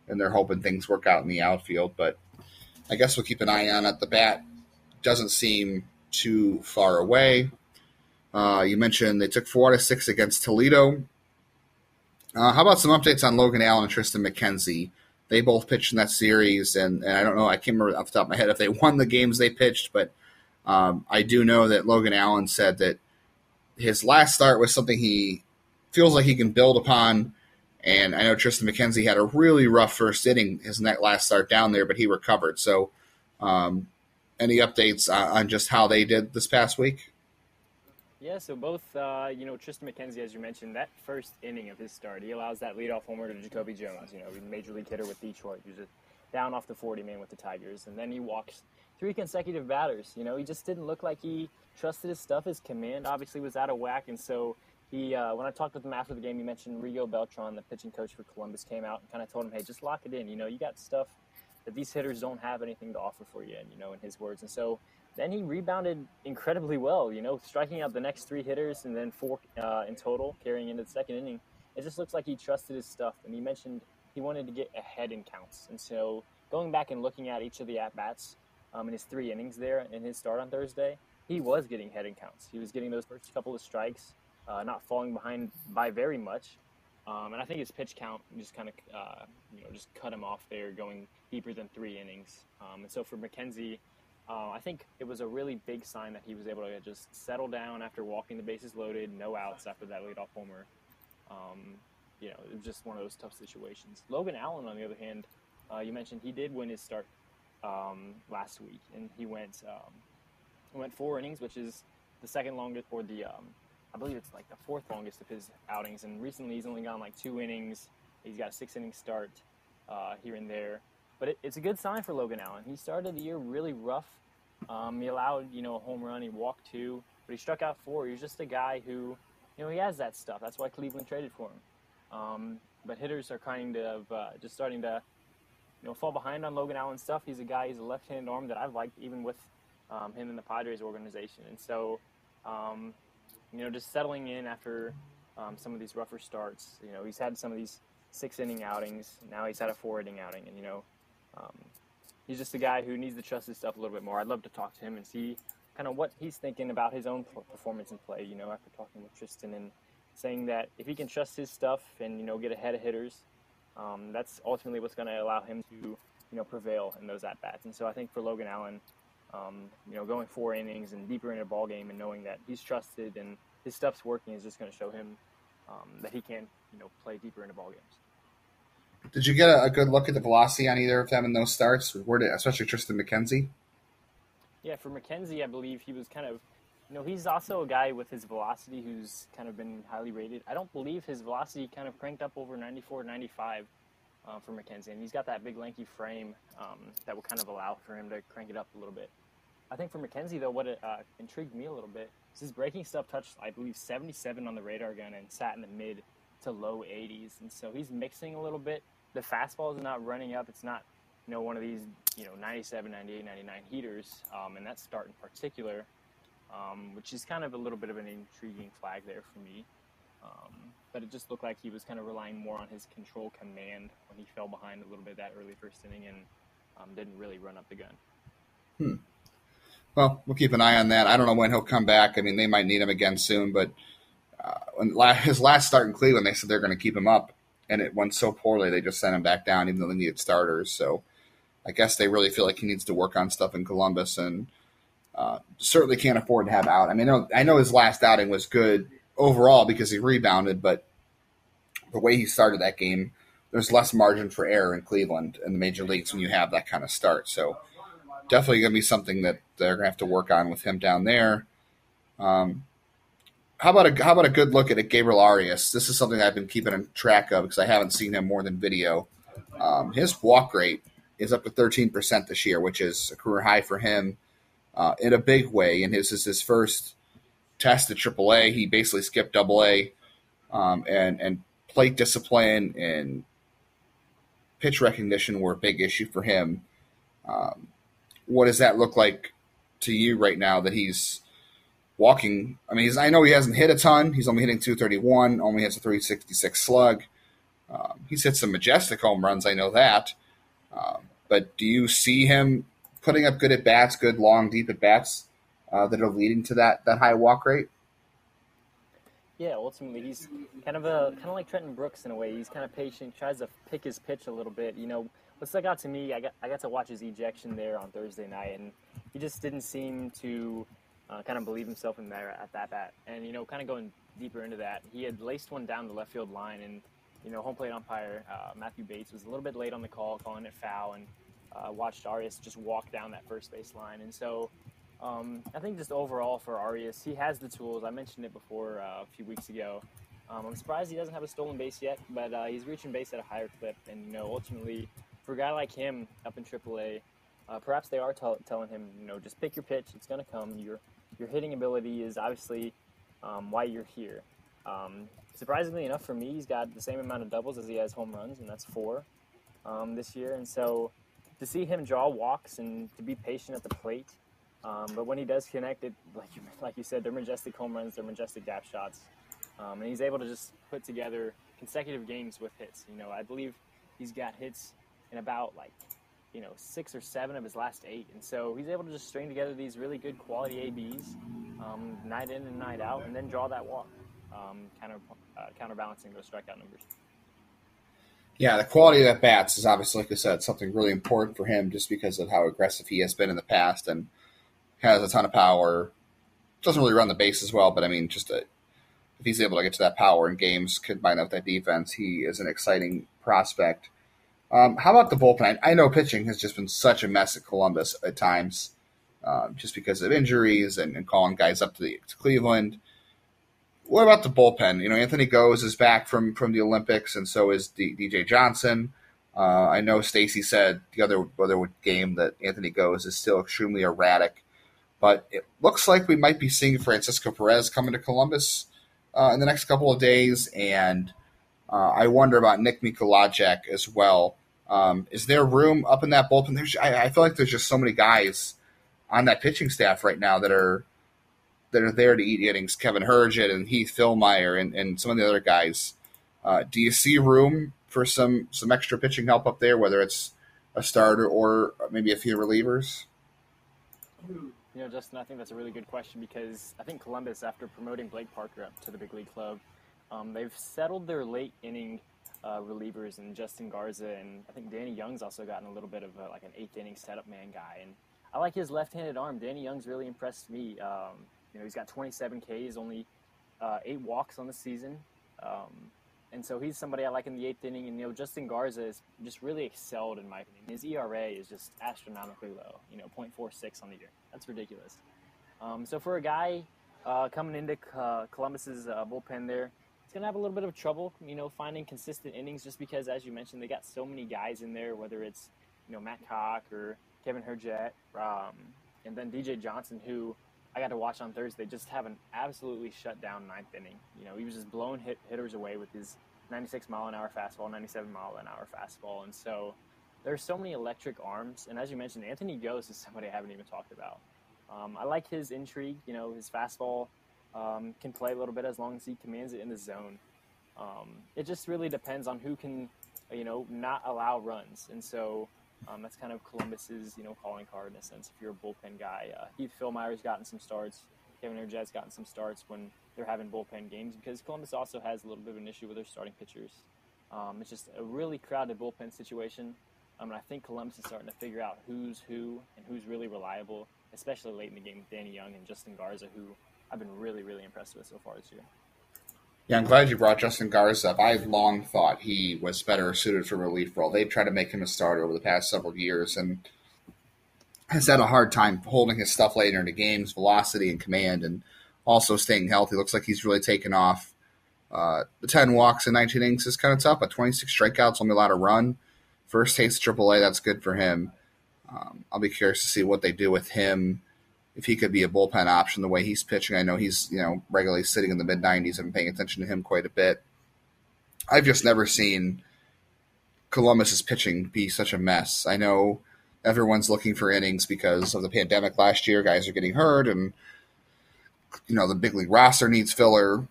and they're hoping things work out in the outfield. But I guess we'll keep an eye on it. The bat doesn't seem too far away. Uh, you mentioned they took four out of six against Toledo. Uh, how about some updates on Logan Allen and Triston McKenzie? They both pitched in that series, and, and I don't know, I can't remember off the top of my head if they won the games they pitched, but um, I do know that Logan Allen said that his last start was something he feels like he can build upon. And I know Triston McKenzie had a really rough first inning his net last start down there, but he recovered. So, um, any updates on just how they did this past week? Yeah, so both, uh, you know, Triston McKenzie, as you mentioned, that first inning of his start, he allows that leadoff homer to Jacoby Jones, you know, major league hitter with Detroit, who's down off the 40 man with the Tigers. And then he walks three consecutive batters. You know, he just didn't look like he trusted his stuff. His command obviously was out of whack. And so he, uh, when I talked with him after the game, he mentioned Rigo Beltran, the pitching coach for Columbus, came out and kind of told him, hey, just lock it in. You know, you got stuff that these hitters don't have anything to offer for you, and, you know, in his words. And so then he rebounded incredibly well, you know, striking out the next three hitters and then four uh, in total, carrying into the second inning. It just looks like he trusted his stuff. And he mentioned he wanted to get ahead in counts. And so going back and looking at each of the at bats um, in his three innings there in his start on Thursday, he was getting head in counts. He was getting those first couple of strikes, uh, not falling behind by very much. Um, and I think his pitch count just kind of, uh, you know, just cut him off there, going deeper than three innings. Um, and so for McKenzie, uh, I think it was a really big sign that he was able to just settle down after walking the bases loaded, no outs after that leadoff homer. Um, you know, it was just one of those tough situations. Logan Allen, on the other hand, uh, you mentioned he did win his start um, last week, and he went um, went four innings, which is the second longest, or the um, I believe it's like the fourth longest of his outings. And recently, he's only gone like two innings. He's got a six inning start uh, here and there. But it, it's a good sign for Logan Allen. He started the year really rough. Um, he allowed, you know, a home run. He walked two, but he struck out four. He's just a guy who, you know, he has that stuff. That's why Cleveland traded for him. Um, but hitters are kind of uh, just starting to, you know, fall behind on Logan Allen's stuff. He's a guy. He's a left-handed arm that I've liked even with um, him in the Padres organization. And so, um, you know, just settling in after um, some of these rougher starts. You know, he's had some of these six-inning outings. Now he's had a four-inning outing, and you know um, he's just a guy who needs to trust his stuff a little bit more. I'd love to talk to him and see kind of what he's thinking about his own performance and play. You know, after talking with Triston and saying that if he can trust his stuff and you know get ahead of hitters, um, that's ultimately what's going to allow him to you know prevail in those at bats. And so I think for Logan Allen, um, you know, going four innings and deeper in a ball game and knowing that he's trusted and his stuff's working is just going to show him um, that he can you know play deeper into ball games. Did you get a, a, good look at the velocity on either of them in those starts? Where did, especially Triston McKenzie? Yeah, for McKenzie, I believe he was kind of, you know, he's also a guy with his velocity who's kind of been highly rated. I don't believe his velocity kind of cranked up over 94, 95 uh, for McKenzie, and he's got that big lanky frame um, that will kind of allow for him to crank it up a little bit. I think for McKenzie, though, what it, uh, intrigued me a little bit is his breaking stuff touched, I believe, 77 on the radar gun and sat in the mid to low 80s. And so he's mixing a little bit. The fastball is not running up. It's not, you know, one of these, you know, 97, 98, 99 heaters. Um, and that start in particular, um, which is kind of a little bit of an intriguing flag there for me. Um, but it just looked like he was kind of relying more on his control command when he fell behind a little bit that early first inning and um, didn't really run up the gun. Hmm. Well, we'll keep an eye on that. I don't know when he'll come back. I mean, they might need him again soon, but uh, when his last start in Cleveland, they said they're going to keep him up, and it went so poorly they just sent him back down, even though they needed starters. So I guess they really feel like he needs to work on stuff in Columbus, and uh, certainly can't afford to have out. I mean, I know, I know his last outing was good overall because he rebounded, but the way he started that game, there's less margin for error in Cleveland in the major leagues when you have that kind of start. So definitely going to be something that they're going to have to work on with him down there. Um, how about a how about a good look at Gabriel Arias? This is something I've been keeping track of because I haven't seen him more than video. Um, his walk rate is up to 13% this year, which is a career high for him uh, in a big way. And his is his first test at AAA. He basically skipped AA, um, and and plate discipline and pitch recognition were a big issue for him. Um, what does that look like to you right now that he's walking. I mean, I know he hasn't hit a ton. He's only hitting 231, only hits a 366 slug. Um, he's hit some majestic home runs. I know that. Um, but do you see him putting up good at bats, good long, deep at bats uh, that are leading to that that high walk rate? Yeah, ultimately he's kind of a kind of like Trenton Brooks in a way. He's kind of patient, tries to pick his pitch a little bit. You know, what stuck out to me, I got I got to watch his ejection there on Thursday night, and he just didn't seem to uh, kind of believe himself in there at that bat. And you know, kind of going deeper into that, he had laced one down the left field line, and you know, home plate umpire uh, Matthew Bates was a little bit late on the call, calling it foul, and uh, watched Arias just walk down that first base line. And so, um, I think just overall for Arias, he has the tools. I mentioned it before uh, a few weeks ago. Um, I'm surprised he doesn't have a stolen base yet, but uh, he's reaching base at a higher clip. And you know, ultimately, for a guy like him up in AAA, uh, perhaps they are t- telling him, you know, just pick your pitch. It's going to come. Your your hitting ability is obviously um, why you're here. Um, surprisingly enough, for me, he's got the same amount of doubles as he has home runs, and that's four um, this year. And so, to see him draw walks and to be patient at the plate, um, but when he does connect it, like you like you said, they're majestic home runs, they're majestic gap shots, um, and he's able to just put together consecutive games with hits. You know, I believe he's got hits in about like you know six or seven of his last eight, and so he's able to just string together these really good quality ABs um, night in and night out, and then draw that walk, um, counter uh, counterbalancing those strikeout numbers. Yeah, the quality of that bats is obviously, like I said, something really important for him, just because of how aggressive he has been in the past, and has a ton of power. Doesn't really run the base as well, but I mean, just a, if he's able to get to that power in games combined with that defense, he is an exciting prospect. Um, how about the bullpen? I, know pitching has just been such a mess at Columbus at times, uh, just because of injuries and, and, calling guys up to, the, to Cleveland. What about the bullpen? You know, Anthony Gose is back from from the Olympics, and so is D, DJ Johnson. Uh, I know Stacy said the other other game that Anthony Gose is still extremely erratic, but it looks like we might be seeing Francisco Perez coming to Columbus uh, in the next couple of days, and uh, I wonder about Nick Mikolajchak as well. Um, is there room up in that bullpen? There's, I, I, feel like there's just so many guys on that pitching staff right now that are that are there to eat innings. Kevin Herget and Heath Fillmyer and, and some of the other guys. Uh, do you see room for some some extra pitching help up there, whether it's a starter or maybe a few relievers? You know, Justin, I think that's a really good question because I think Columbus, after promoting Blake Parker up to the big league club, um, they've settled their late inning uh, relievers and Justin Garza and I think Danny Young's also gotten a little bit of a, like an eighth inning setup man guy and I like his left-handed arm. Danny Young's really impressed me. Um, you know, he's got 27 Ks, only uh, eight walks on the season, um, and so he's somebody I like in the eighth inning. And you know, Justin Garza has just really excelled in my opinion. His ERA is just astronomically low. You know, 0.46 on the year. That's ridiculous. Um, so for a guy uh, coming into uh, Columbus's uh, bullpen there, it's going to have a little bit of trouble, you know, finding consistent innings just because, as you mentioned, they got so many guys in there, whether it's, you know, Matt Cock or Kevin Herget, um, and then DJ Johnson, who I got to watch on Thursday, just have an absolutely shut down ninth inning. You know, he was just blowing hit, hitters away with his 96 mile an hour fastball, 97 mile an hour fastball. And so there's so many electric arms. And as you mentioned, Anthony Gose is somebody I haven't even talked about. Um, I like his intrigue. You know, his fastball um, can play a little bit as long as he commands it in the zone. Um, it just really depends on who can, you know, not allow runs. And so um, that's kind of Columbus's, you know, calling card in a sense. If you're a bullpen guy, uh, Heath Fillmyer's gotten some starts. Kevin Herget's gotten some starts when they're having bullpen games because Columbus also has a little bit of an issue with their starting pitchers. Um, it's just a really crowded bullpen situation. Um, and I think Columbus is starting to figure out who's who and who's really reliable, especially late in the game with Danny Young and Justin Garza, who I've been really, really impressed with so far this year. Yeah, I'm glad you brought Justin Garza up. I've long thought he was better suited for relief role. They've tried to make him a starter over the past several years and has had a hard time holding his stuff later into games, velocity and command, and also staying healthy. Looks like he's really taken off. Uh, the 10 walks in 19 innings is kind of tough, but 26 strikeouts, only allowed a run. First taste AAA, that's good for him. Um, I'll be curious to see what they do with him if he could be a bullpen option the way he's pitching. I know he's you know regularly sitting in the mid 90s. and paying attention to him quite a bit. I've just never seen Columbus's pitching be such a mess. I know everyone's looking for innings because of the pandemic last year. Guys are getting hurt, and you know the big league roster needs filler.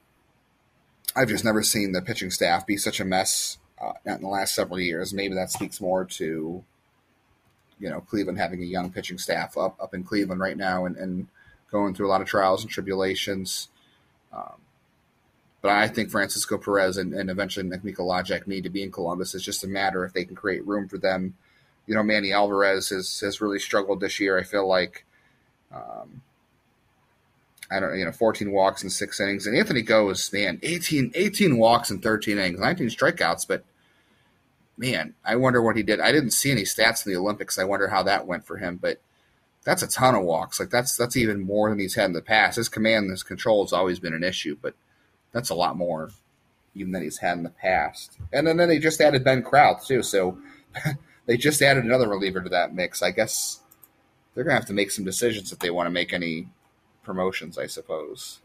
I've just never seen the pitching staff be such a mess uh, in the last several years. Maybe that speaks more to you know Cleveland having a young pitching staff up up in Cleveland right now and, and going through a lot of trials and tribulations. Um, but I think Francisco Perez and, and eventually Nick Mikolajchak need to be in Columbus. It's just a matter if they can create room for them. You know, Manny Alvarez has has really struggled this year. I feel like, um, I don't know, you know 14 walks in six innings, and Anthony goes man 18 18 walks in 13 innings, 19 strikeouts, but man, I wonder what he did. I didn't see any stats in the Olympics. I wonder how that went for him, but that's a ton of walks. Like that's that's even more than he's had in the past. His command, his control has always been an issue, but that's a lot more even than he's had in the past. And then, then they just added Ben Krauth too, so they just added another reliever to that mix. I guess they're gonna have to make some decisions if they want to make any promotions, I suppose.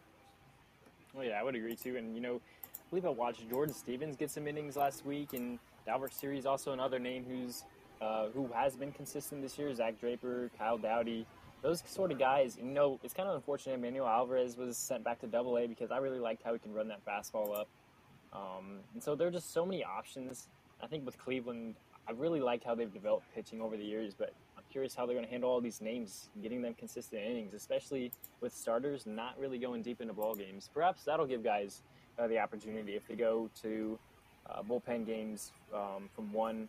Well, yeah, I would agree too. And you know, I believe I watched Jordan Stevens get some innings last week, and Dalbert Siri's also another name who's uh, who has been consistent this year. Zach Draper, Kyle Dowdy, those sort of guys. You know, it's kind of unfortunate Manuel Alvarez was sent back to Double A because I really liked how he can run that fastball up. Um, and so there are just so many options. I think with Cleveland, I really liked how they've developed pitching over the years, but I'm curious how they're going to handle all these names, getting them consistent innings, especially with starters not really going deep into ball games. Perhaps that'll give guys uh, the opportunity if they go to uh, bullpen games um, from one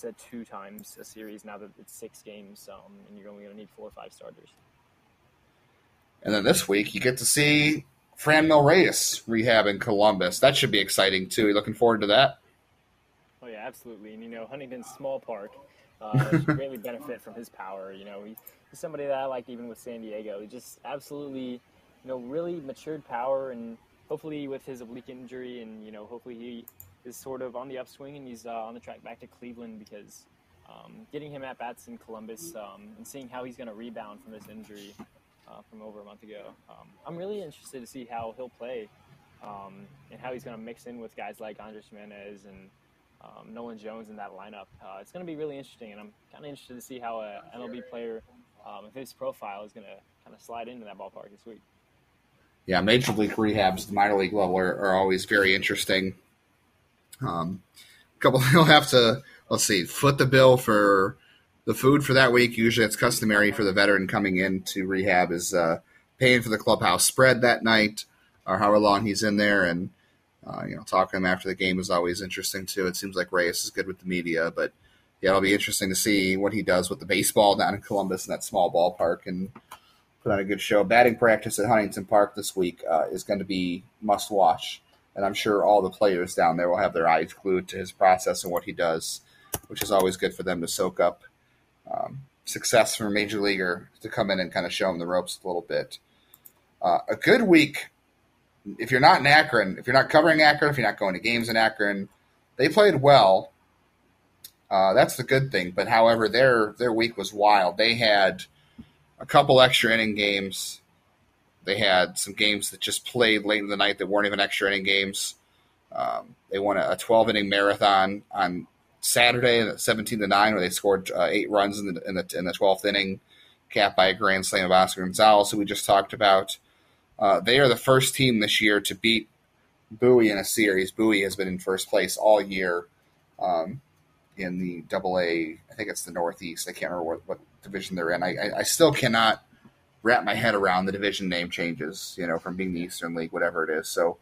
it's at two times a series now that it's six games, um, and you're only going to need four or five starters. And then this week you get to see Franmil Reyes rehab in Columbus. That should be exciting too. You looking forward to that? Oh yeah, absolutely. And you know, Huntington's small park uh, should greatly benefit from his power. You know, he, he's somebody that I like even with San Diego. He just absolutely, you know, really matured power, and hopefully with his oblique injury, and you know, hopefully he is sort of on the upswing and he's uh, on the track back to Cleveland because um, getting him at bats in Columbus um, and seeing how he's going to rebound from this injury uh, from over a month ago. Um, I'm really interested to see how he'll play um, and how he's going to mix in with guys like Andres Gimenez and um, Nolan Jones in that lineup. Uh, it's going to be really interesting, and I'm kind of interested to see how a MLB player, um, if his profile is going to kind of slide into that ballpark this week. Yeah, major league rehabs, the minor league level are, are always very interesting. Um, a couple, he'll have to let's see, foot the bill for the food for that week. Usually, it's customary for the veteran coming in to rehab is uh, paying for the clubhouse spread that night or however long he's in there, and uh, you know, talking to him after the game is always interesting too. It seems like Reyes is good with the media, but yeah, it'll be interesting to see what he does with the baseball down in Columbus in that small ballpark and put on a good show. Batting practice at Huntington Park this week uh, is going to be must watch and I'm sure all the players down there will have their eyes glued to his process and what he does, which is always good for them to soak up um, success from a major leaguer to come in and kind of show them the ropes a little bit. Uh, a good week, if you're not in Akron, if you're not covering Akron, if you're not going to games in Akron, they played well. Uh, that's the good thing. But however, their their week was wild. They had a couple extra inning games they had some games that just played late in the night that weren't even extra inning games. Um, they won a 12 inning marathon on Saturday at 17 to 9, where they scored uh, eight runs in the, in the, in the 12th inning, capped by a grand slam of Oscar Gonzalez, who we just talked about. Uh, they are the first team this year to beat Bowie in a series. Bowie has been in first place all year um, in the Double A. I think it's the Northeast. I can't remember what, what division they're in. I, I, I still cannot wrap my head around the division name changes, you know, from being the Eastern League, whatever it is. So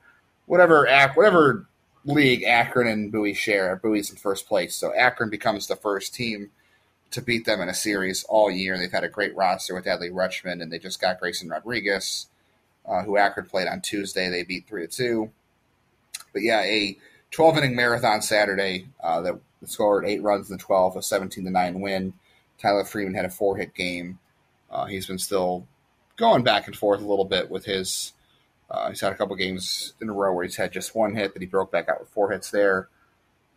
whatever whatever league Akron and Bowie share, Bowie's in first place. So Akron becomes the first team to beat them in a series all year. They've had a great roster with Adley Rutschman, and they just got Grayson Rodriguez, uh, who Akron played on Tuesday. They beat three to two. But yeah, a 12 inning marathon Saturday uh, that scored eight runs in the 12, a 17 to nine win. Tyler Freeman had a four hit game. Uh, he's been still going back and forth a little bit with his. Uh, he's had a couple games in a row where he's had just one hit, but he broke back out with four hits there.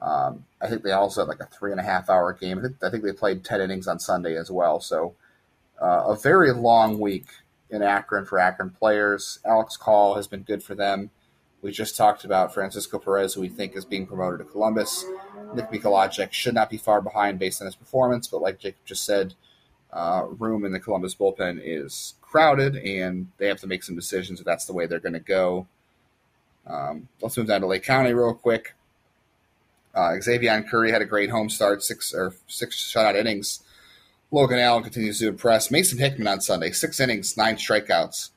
Um, I think they also had like a three and a half hour game. I think, I think they played 10 innings on Sunday as well. So uh, a very long week in Akron for Akron players. Alex Call has been good for them. We just talked about Francisco Perez, who we think is being promoted to Columbus. Nick Mikolajchak should not be far behind based on his performance, but like Jacob just said, uh, room in the Columbus bullpen is crowded, and they have to make some decisions if that's the way they're going to go. Um, let's move down to Lake County real quick. Uh, Xzavion Curry had a great home start, six or six shutout innings. Logan Allen continues to impress. Mason Hickman on Sunday, six innings, nine strikeouts,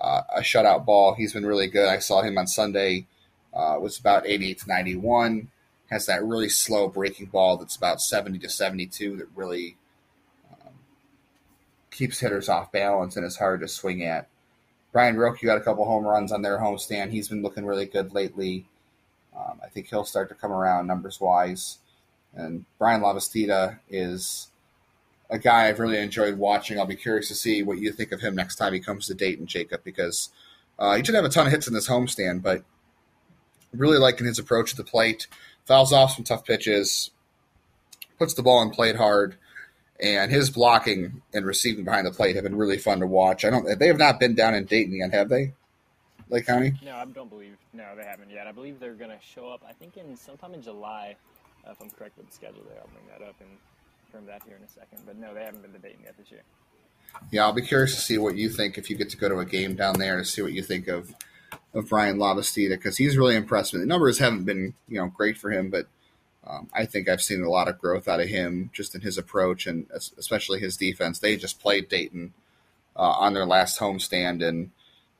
uh, a shutout ball. He's been really good. I saw him on Sunday. Uh, was about 88 to 91. Has that really slow breaking ball that's about 70 to 72 that really keeps hitters off balance and is hard to swing at. Brayan Rocchio got a couple home runs on their homestand. He's been looking really good lately. Um, I think he'll start to come around numbers wise. And Bryan Lavastida is a guy I've really enjoyed watching. I'll be curious to see what you think of him next time he comes to Dayton, Jacob, because uh, he didn't have a ton of hits in this homestand, but really liking his approach to the plate. Fouls off some tough pitches, puts the ball in plate hard, and his blocking and receiving behind the plate have been really fun to watch. I don't. They have not been down in Dayton yet, have they? Lake County? No, I don't believe. No, they haven't yet. I believe they're going to show up. I think in sometime in July, uh, if I'm correct with the schedule. There, I'll bring that up and confirm that here in a second. But no, they haven't been to Dayton yet this year. Yeah, I'll be curious to see what you think if you get to go to a game down there to see what you think of of Bryan Lavastida because he's really impressed me. The numbers haven't been you know great for him, but um, I think I've seen a lot of growth out of him just in his approach and especially his defense. They just played Dayton uh, on their last homestand and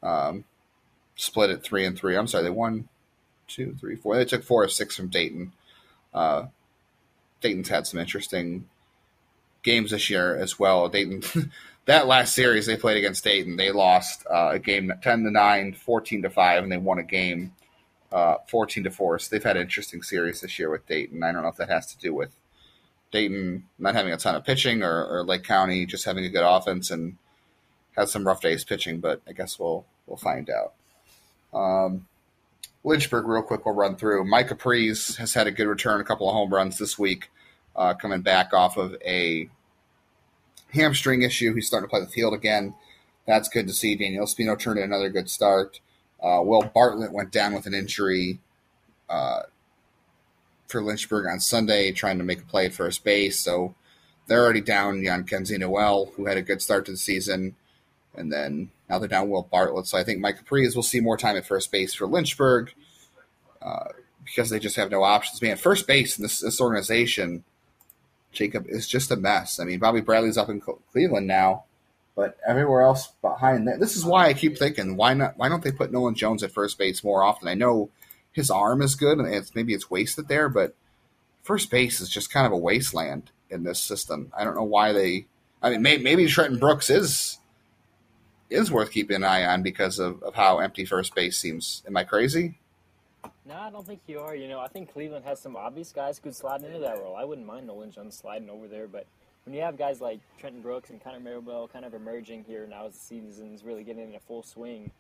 um, split it three and three. I'm sorry, they won two, three, four. They took four or six from Dayton. Uh, Dayton's had some interesting games this year as well. Dayton, that last series they played against Dayton, they lost uh, a game 10 to 9, 14 to 5, and they won a game uh, 14 to 4. So they've had an interesting series this year with Dayton. I don't know if that has to do with Dayton not having a ton of pitching or, or Lake County just having a good offense and had some rough days pitching, but I guess we'll we'll find out. Um, Lynchburg, real quick, we'll run through. Mike Capriz has had a good return, a couple of home runs this week, uh, coming back off of a hamstring issue. He's starting to play the field again. That's good to see. Daniel Espino turned in another good start. Uh, Will Bartlett went down with an injury uh, for Lynchburg on Sunday, trying to make a play at first base. So they're already down Jhonkensy Noel, who had a good start to the season. And then now they're down Will Bartlett. So I think Mike Capriz will see more time at first base for Lynchburg uh, because they just have no options. Man, first base in this, this organization, Jacob, is just a mess. I mean, Bobby Bradley's up in Cleveland now, but everywhere else behind that. This is why I keep thinking, why not? Why don't they put Nolan Jones at first base more often? I know his arm is good and it's maybe it's wasted there, but first base is just kind of a wasteland in this system. I don't know why they. I mean, maybe, maybe Trenton Brooks is is worth keeping an eye on because of, of how empty first base seems. Am I crazy? No, I don't think you are. You know, I think Cleveland has some obvious guys who could slide into that role. I wouldn't mind Nolan Jones sliding over there, but when you have guys like Trenton Brooks and Connor Marabell kind of emerging here now as the season's really getting in a full swing,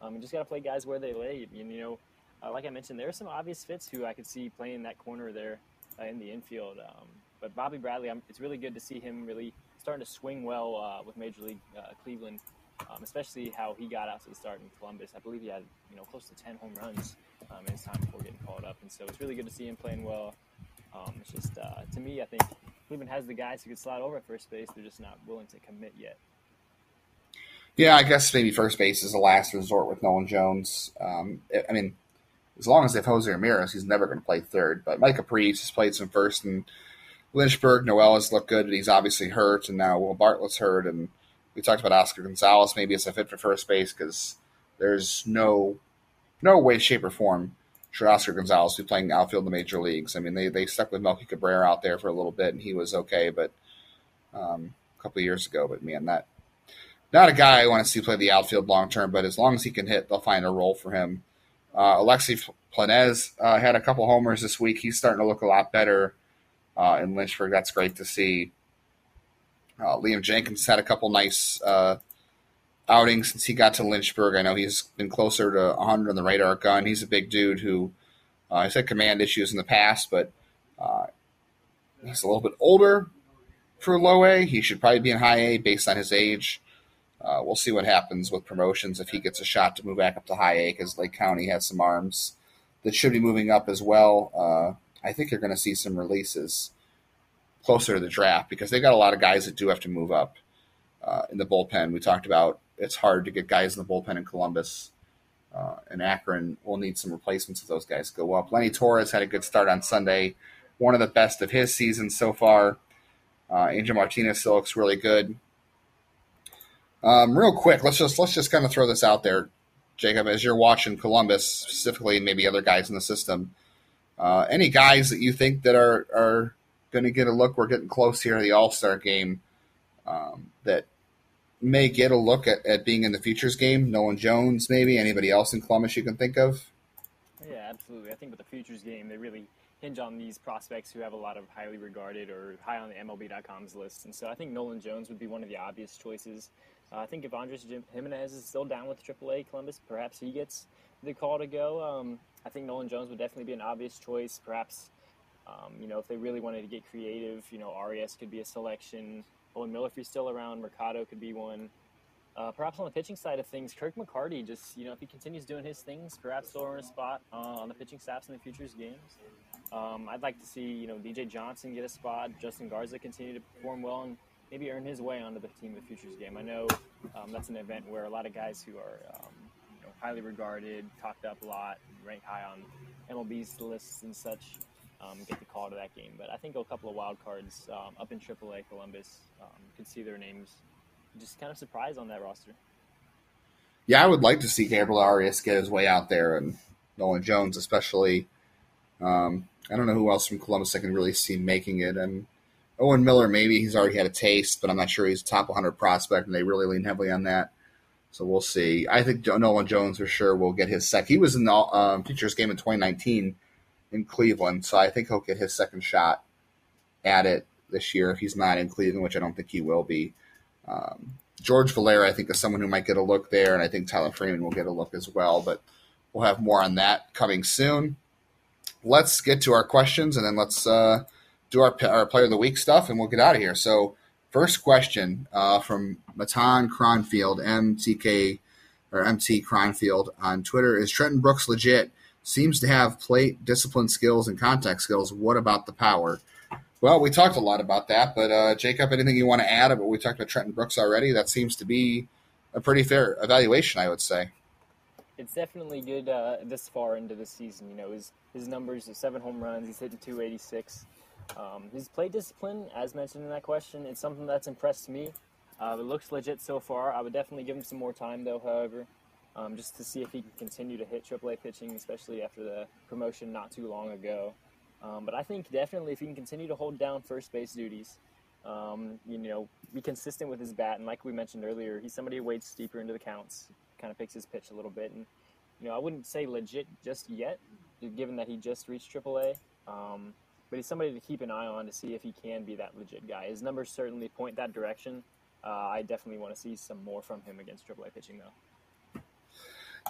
um, you just got to play guys where they lay. And, you know, uh, like I mentioned, there are some obvious fits who I could see playing that corner there uh, in the infield. Um, but Bobby Bradley, I'm, it's really good to see him really starting to swing well uh, with Major League uh, Cleveland um, especially how he got out to the start in Columbus. I believe he had you know close to 10 home runs um, in his time before getting called up, and so it's really good to see him playing well. Um, it's just uh, to me, I think Cleveland has the guys who could slide over at first base. They're just not willing to commit yet. Yeah, I guess maybe first base is the last resort with Nolan Jones. Um, I mean, as long as they have Jose Ramirez, he's never going to play third. But Mike Capriz has played some first, and Lynchburg, Noel has looked good, but he's obviously hurt, and now Will Bartlett's hurt, and we talked about Oscar Gonzalez. Maybe it's a fit for first base because there's no no way, shape, or form Oscar Gonzalez who's playing outfield in the major leagues. I mean, they they stuck with Melky Cabrera out there for a little bit, and he was okay, but um, a couple years ago. But man, that not a guy I want to see play the outfield long term. But as long as he can hit, they'll find a role for him. Uh, Alexfri Planez uh, had a couple homers this week. He's starting to look a lot better uh, in Lynchburg. That's great to see. Uh, Liam Jenkins had a couple nice outings since he got to Lynchburg. I know he's been closer to 100 on the radar gun. He's a big dude who uh, has had command issues in the past, but uh, he's a little bit older for low A. He should probably be in high A based on his age. Uh, we'll see what happens with promotions if he gets a shot to move back up to high A because Lake County has some arms that should be moving up as well. Uh, I think you're going to see some releases closer to the draft because they've got a lot of guys that do have to move up uh, in the bullpen. We talked about it's hard to get guys in the bullpen in Columbus. Uh, and Akron will need some replacements if those guys go up. Lenny Torres had a good start on Sunday, one of the best of his seasons so far. Uh, Angel Martinez still looks really good. Um, real quick, let's just let's just kind of throw this out there, Jacob, as you're watching Columbus specifically, maybe other guys in the system. Uh, any guys that you think that are are going to get a look. We're getting close here to the All Star game. Um, that may get a look at, at being in the futures game? Nolan Jones, maybe anybody else in Columbus you can think of? Yeah, absolutely. I think with the futures game, they really hinge on these prospects who have a lot of highly regarded or high on the MLB.com's list. And so I think Nolan Jones would be one of the obvious choices. Uh, I think if Andres Gimenez is still down with AAA Columbus, perhaps he gets the call to go. Um, I think Nolan Jones would definitely be an obvious choice. Perhaps, um, you know, if they really wanted to get creative, you know, Arias could be a selection. Owen Miller, if he's still around, Mercado could be one. Uh, perhaps on the pitching side of things, Kirk McCarty, just, you know, if he continues doing his things, perhaps he'll earn a spot uh, on the pitching staffs in the futures games. Um, I'd like to see, you know, DJ Johnson get a spot, Justin Garza continue to perform well, and maybe earn his way onto the team of the futures game. I know um, that's an event where a lot of guys who are um, you know, highly regarded, talked up a lot, ranked high on MLB's lists and such, um, get the call to that game. But I think a couple of wild cards um, up in AAA Columbus um, could see their names just kind of surprise on that roster. Yeah, I would like to see Gabriel Arias get his way out there, and Nolan Jones especially. Um, I don't know who else from Columbus I can really see making it, and Owen Miller, maybe he's already had a taste, but I'm not sure he's a top 100 prospect, and they really lean heavily on that. So we'll see. I think Nolan Jones for sure will get his sec. He was in the um, Futures game in 2019 in Cleveland, so I think he'll get his second shot at it this year if he's not in Cleveland, which I don't think he will be. Um, George Valera, I think, is someone who might get a look there, and I think Tyler Freeman will get a look as well. But we'll have more on that coming soon. Let's get to our questions, and then let's. Uh, do our, our player of the week stuff, and we'll get out of here. So, first question uh, from Matan Cronfield, MTK or MT Cronfield on Twitter is Trenton Brooks legit? Seems to have plate discipline skills and contact skills. What about the power? Well, we talked a lot about that, but uh, Jacob, anything you want to add about we talked about Trenton Brooks already? That seems to be a pretty fair evaluation, I would say. It's definitely good uh, this far into the season. You know, his his numbers are seven home runs. He's hitting 286. Um, his play discipline, as mentioned in that question, it's something that's impressed me. Uh, it looks legit so far. I would definitely give him some more time, though, however, um, just to see if he can continue to hit AAA pitching, especially after the promotion not too long ago. Um, but I think definitely if he can continue to hold down first base duties, um, you know, be consistent with his bat, and like we mentioned earlier, he's somebody who waits deeper into the counts, kind of picks his pitch a little bit, and you know, I wouldn't say legit just yet, given that he just reached AAA. Um, but he's somebody to keep an eye on to see if he can be that legit guy. His numbers certainly point that direction. Uh, I definitely want to see some more from him against AAA pitching, though.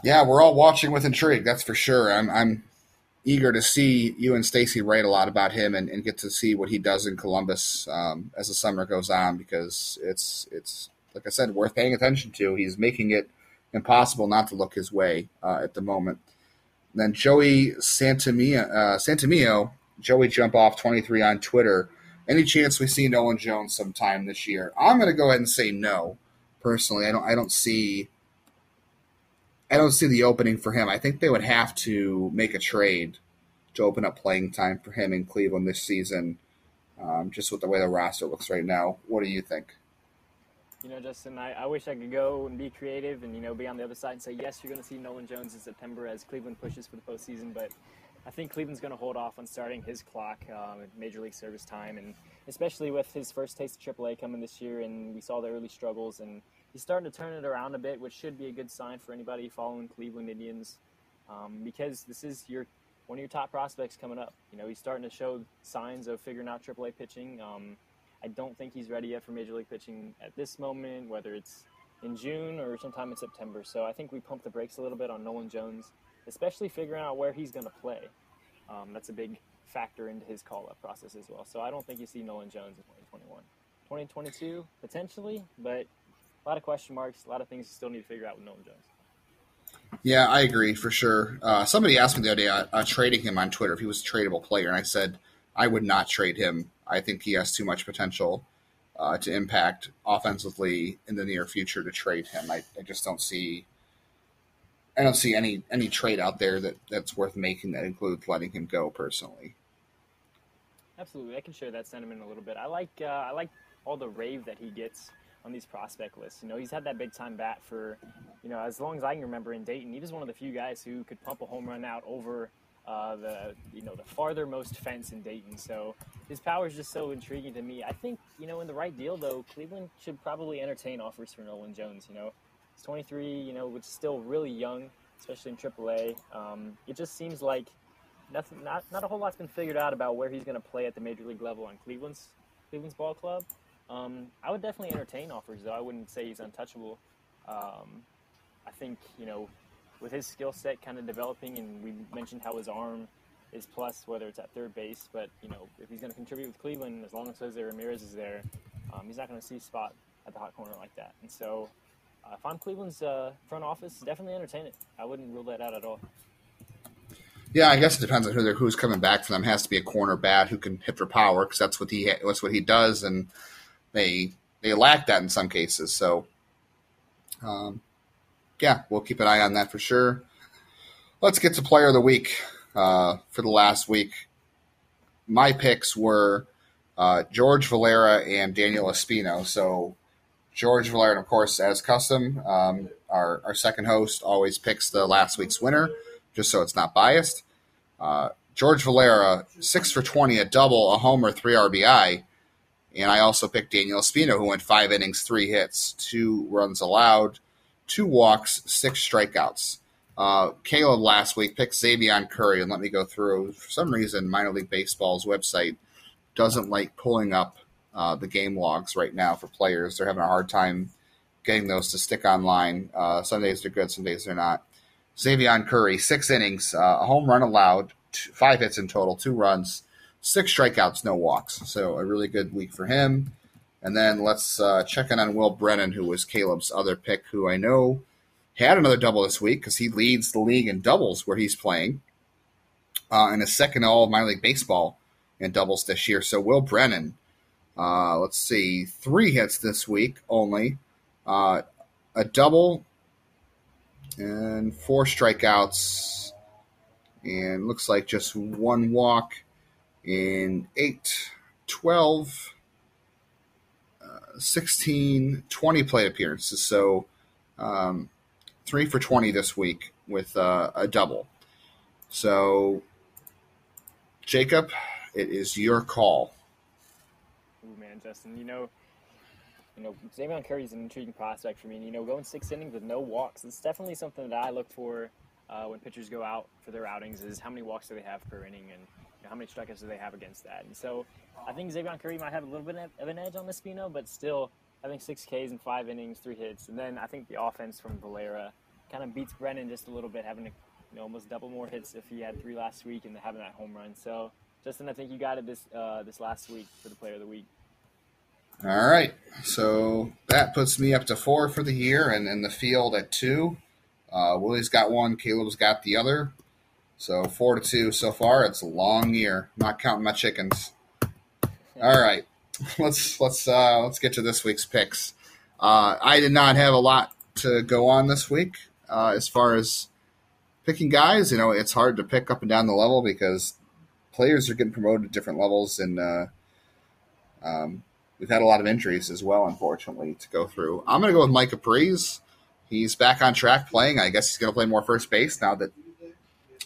Yeah, we're all watching with intrigue. That's for sure. I'm, I'm eager to see you and Stacy write a lot about him and, and, get to see what he does in Columbus um, as the summer goes on because it's it's like I said, worth paying attention to. He's making it impossible not to look his way uh, at the moment. then Joey Santamio, uh, Santamio Joey Jump Off 23 on Twitter. Any chance we see Nolan Jones sometime this year? I'm going to go ahead and say no. Personally, I don't. I don't see. I don't see the opening for him. I think they would have to make a trade to open up playing time for him in Cleveland this season. Um, just with the way the roster looks right now. What do you think? You know, Justin, I, I wish I could go and be creative and, you know, be on the other side and say, yes, you're going to see Nolan Jones in September as Cleveland pushes for the postseason. But I think Cleveland's going to hold off on starting his clock um, Major League service time, and especially with his first taste of AAA coming this year, and we saw the early struggles, and he's starting to turn it around a bit, which should be a good sign for anybody following Cleveland Indians, um, because this is your one of your top prospects coming up. You know, he's starting to show signs of figuring out AAA pitching. Um, I don't think he's ready yet for Major League pitching at this moment, whether it's in June or sometime in September. So I think we pump the brakes a little bit on Nolan Jones especially figuring out where he's going to play. Um, that's a big factor into his call up process as well. So I don't think you see Nolan Jones in 2021. 2022, potentially, but a lot of question marks, a lot of things you still need to figure out with Nolan Jones. Yeah, I agree for sure. Uh, somebody asked me the other day uh, uh, trading him on Twitter if he was a tradable player, and I said I would not trade him. I think he has too much potential uh, to impact offensively in the near future to trade him. I, I just don't see I don't see any any trade out there that that's worth making that includes letting him go personally. Absolutely, I can share that sentiment a little bit. I like uh, I like all the rave that he gets on these prospect lists. You know, he's had that big time bat for you know as long as I can remember in Dayton. He was one of the few guys who could pump a home run out over uh, the you know the farthermost fence in Dayton. So his power is just so intriguing to me. I think you know in the right deal though, Cleveland should probably entertain offers for Nolan Jones. You know, he's 23. You know, which is still really young, especially in AAA. Um, it just seems like nothing, not not a whole lot's been figured out about where he's going to play at the major league level on Cleveland's Cleveland's ball club. Um, I would definitely entertain offers though. I wouldn't say he's untouchable. Um, I think you know with his skill set kind of developing, and we mentioned how his arm is plus, whether it's at third base. But you know, if he's going to contribute with Cleveland, as long as Jose Ramirez is there, um, he's not going to see spot at the hot corner like that. And so, uh, if I'm Cleveland's uh, front office, definitely entertain it. I wouldn't rule that out at all. Yeah, I guess it depends on who who's coming back for them. It has to be a corner bat who can hit for power because that's what he that's what he does, and they they lack that in some cases. So, um, yeah, we'll keep an eye on that for sure. Let's get to player of the week uh, for the last week. My picks were uh, George Valera and Daniel Espino. So George Valera, and of course, as custom, um, our, our second host always picks the last week's winner, just so it's not biased. Uh, George Valera, six for 20, a double, a homer, three RBI. And I also picked Daniel Espino, who went five innings, three hits, two runs allowed, two walks, six strikeouts. Uh, Caleb last week picked Xzavion Curry, and let me go through. For some reason, minor league baseball's website doesn't like pulling up uh, the game logs right now for players. They're having a hard time getting those to stick online. Uh, some days they're good, some days they're not. Xzavion Curry, six innings, uh, a home run allowed, two, five hits in total, two runs, six strikeouts, no walks. So a really good week for him. And then let's uh, check in on Will Brennan, who was Caleb's other pick, who I know had another double this week because he leads the league in doubles where he's playing, uh, and second all of minor league baseball in doubles this year. So Will Brennan, uh, let's see, three hits this week only, uh, a double, and four strikeouts, and looks like just one walk in eight, 12 16, 20 plate appearances. So um, three for 20 this week with uh, a double. So, Jacob, it is your call. Ooh, man, Justin, you know, you know, Xzavion Curry is an intriguing prospect for me. And, you know, going six innings with no walks, it's definitely something that I look for uh, when pitchers go out for their outings is how many walks do they have per inning and how many strikeouts do they have against that. And so I think Xzavion Curry might have a little bit of an edge on Espino, but still, think six Ks in five innings, three hits, and then I think the offense from Valera kind of beats Brennan just a little bit, having to, you know almost double more hits if he had three last week and having that home run. So Justin, I think you got it this uh, this last week for the Player of the Week. All right, so that puts me up to four for the year, and in the field at two. Uh, Willie's got one, Caleb's got the other. So four to two so far. It's a long year. not counting my chickens. All right, let's let's uh, let's get to this week's picks. Uh, I did not have a lot to go on this week uh, as far as picking guys. You know, it's hard to pick up and down the level because players are getting promoted to different levels, and uh, um, we've had a lot of injuries as well, unfortunately, to go through. I'm going to go with Mike Pries. He's back on track playing. I guess he's going to play more first base now that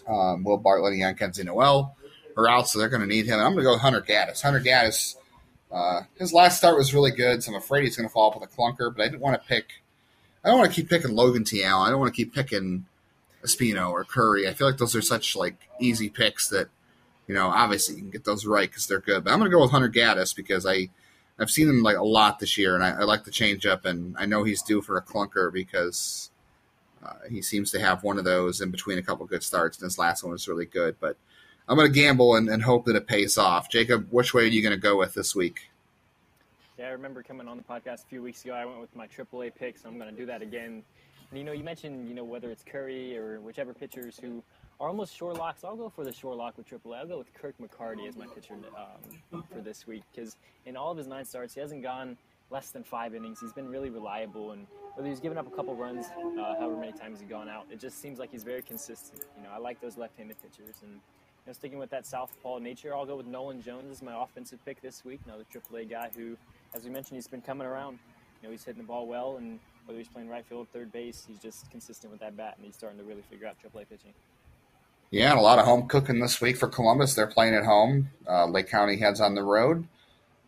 um, Will Bartlett and Kenzie Noel are out, so they're going to need him. And I'm going to go with Hunter Gaddis. Hunter Gaddis, uh, his last start was really good, so I'm afraid he's going to fall off with a clunker. But I didn't want to pick. I don't want to keep picking Logan T. Allen. I don't want to keep picking Espino or Curry. I feel like those are such like easy picks that you know obviously you can get those right because they're good. But I'm going to go with Hunter Gaddis because I I've seen him like a lot this year, and I, I like the change up, and I know he's due for a clunker because uh, he seems to have one of those in between a couple good starts, and his last one was really good. But I'm going to gamble and, and, hope that it pays off. Jacob, which way are you going to go with this week? Yeah, I remember coming on the podcast a few weeks ago. I went with my AAA pick, so I'm going to do that again. And you know, you mentioned you know whether it's Curry or whichever pitchers who are almost shore locks. I'll go for the shore lock with AAA. I'll go with Kirk McCarty as my pitcher um, for this week because in all of his nine starts, he hasn't gone less than five innings. He's been really reliable, and whether he's given up a couple runs, uh, however many times he's gone out, it just seems like he's very consistent. You know, I like those left-handed pitchers, and you know, sticking with that southpaw nature, I'll go with Nolan Jones as my offensive pick this week. Another AAA guy who, as we mentioned, he's been coming around. You know, he's hitting the ball well, and whether he's playing right field, or third base, he's just consistent with that bat, and he's starting to really figure out AAA pitching. Yeah, and a lot of home cooking this week for Columbus. They're playing at home. Uh, Lake County heads on the road.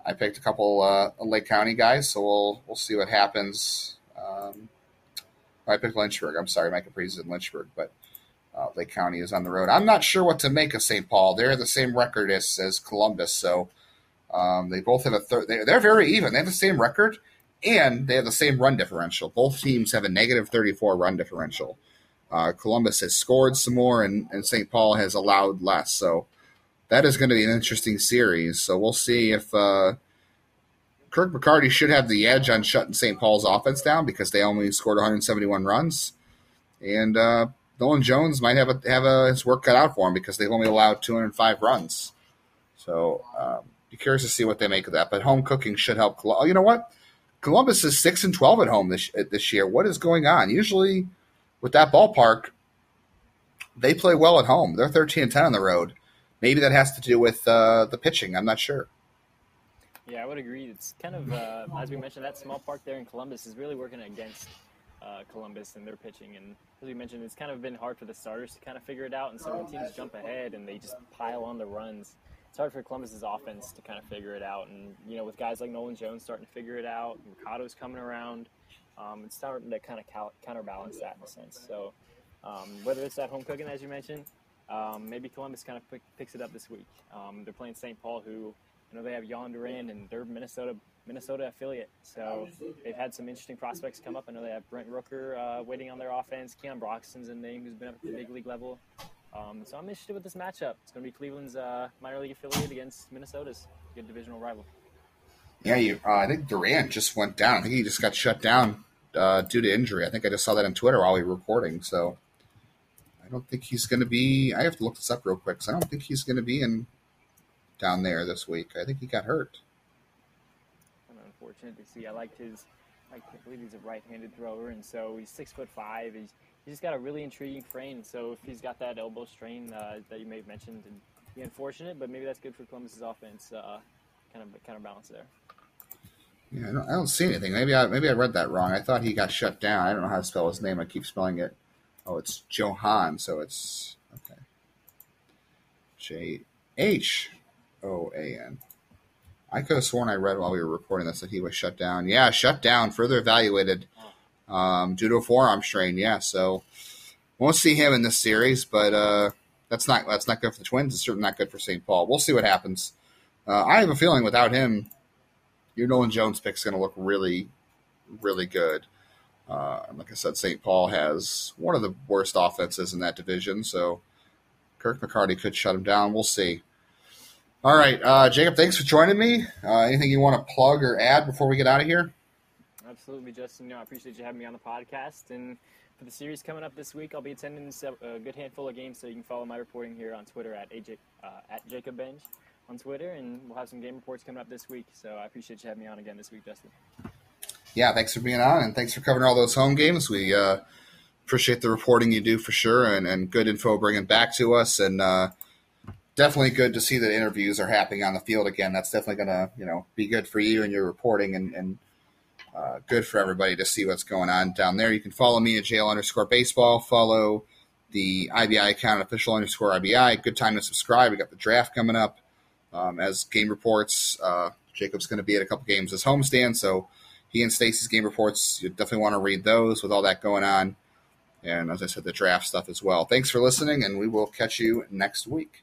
I picked a couple uh, Lake County guys, so we'll we'll see what happens. Um, I picked Lynchburg. I'm sorry, Mike Capri's in Lynchburg, but uh, Lake County is on the road. I'm not sure what to make of St. Paul. They're the same record as, as Columbus, so um, they both have a third. They, they're very even. They have the same record, and they have the same run differential. Both teams have a negative 34 run differential. Uh, Columbus has scored some more, and, and St. Paul has allowed less. So that is going to be an interesting series. So we'll see if uh, Kirk McCarty should have the edge on shutting St. Paul's offense down because they only scored 171 runs, and uh, Nolan Jones might have a, have a, his work cut out for him because they've only allowed 205 runs. So um, be curious to see what they make of that. But home cooking should help. You know what? Columbus is six and 12 at home this this year. What is going on? Usually, with that ballpark, they play well at home. They're 13 and 10 on the road. Maybe that has to do with uh, the pitching. I'm not sure. Yeah, I would agree. It's kind of, uh, as we mentioned, that small park there in Columbus is really working against uh, Columbus and their pitching. And as we mentioned, it's kind of been hard for the starters to kind of figure it out. And so when teams jump ahead and they just pile on the runs, it's hard for Columbus's offense to kind of figure it out. And you know, with guys like Nolan Jones starting to figure it out, Mercado's coming around, um, it's starting to kind of cal- counterbalance that in a sense. So um, whether it's that home cooking, as you mentioned, um, maybe Columbus kind of pick, picks it up this week. Um, they're playing St. Paul, who you know they have Jhoan Duran and they're Minnesota Minnesota affiliate, so they've had some interesting prospects come up. I know they have Brent Rooker uh, waiting on their offense. Keon Broxton's a name who's been up at the big league level. Um, so I'm interested with this matchup. It's going to be Cleveland's uh, minor league affiliate against Minnesota's good divisional rival. Yeah, you. Uh, I think Duran just went down. I think he just got shut down uh, due to injury. I think I just saw that on Twitter while we were recording. So I don't think he's going to be. I have to look this up real quick. because I don't think he's going to be in down there this week. I think he got hurt. unfortunate to see. I liked his. I can't believe he's a right-handed thrower, and so he's six foot five. He's he's just got a really intriguing frame. So if he's got that elbow strain uh, that you may have mentioned, and be unfortunate, but maybe that's good for Columbus's offense. Uh, kind of counterbalance there. Yeah, I don't, I don't see anything. Maybe I maybe I read that wrong. I thought he got shut down. I don't know how to spell his name. I keep spelling it. Oh, it's Johan. So it's okay. J H O A N. I could have sworn I read while we were recording this that he was shut down. Yeah, shut down. Further evaluated um, due to a forearm strain. Yeah, so won't see him in this series, but uh, that's not that's not good for the Twins. It's certainly not good for St. Paul. We'll see what happens. Uh, I have a feeling without him, your Nolan Jones pick is going to look really, really good. Uh, like I said, St. Paul has one of the worst offenses in that division, so Kirk McCarty could shut him down. We'll see. All right, uh, Jacob, thanks for joining me. Uh, anything you want to plug or add before we get out of here? Absolutely, Justin. I appreciate you having me on the podcast. And for the series coming up this week, I'll be attending a good handful of games, so you can follow my reporting here on Twitter at AJ, uh, at Jacob on Twitter, and we'll have some game reports coming up this week. So I appreciate you having me on again this week, Justin. Yeah, thanks for being on, and thanks for covering all those home games. We uh, appreciate the reporting you do for sure, and, and good info bringing back to us, and uh, definitely good to see that interviews are happening on the field again. That's definitely going to you know be good for you and your reporting, and, and uh, good for everybody to see what's going on down there. You can follow me at jail underscore baseball. Follow the IBI account official underscore IBI. Good time to subscribe. We got the draft coming up um, as game reports. Uh, Jacob's going to be at a couple games as homestand, so he and Stacy's game reports. You definitely want to read those with all that going on. And as I said, the draft stuff as well. Thanks for listening, and we will catch you next week.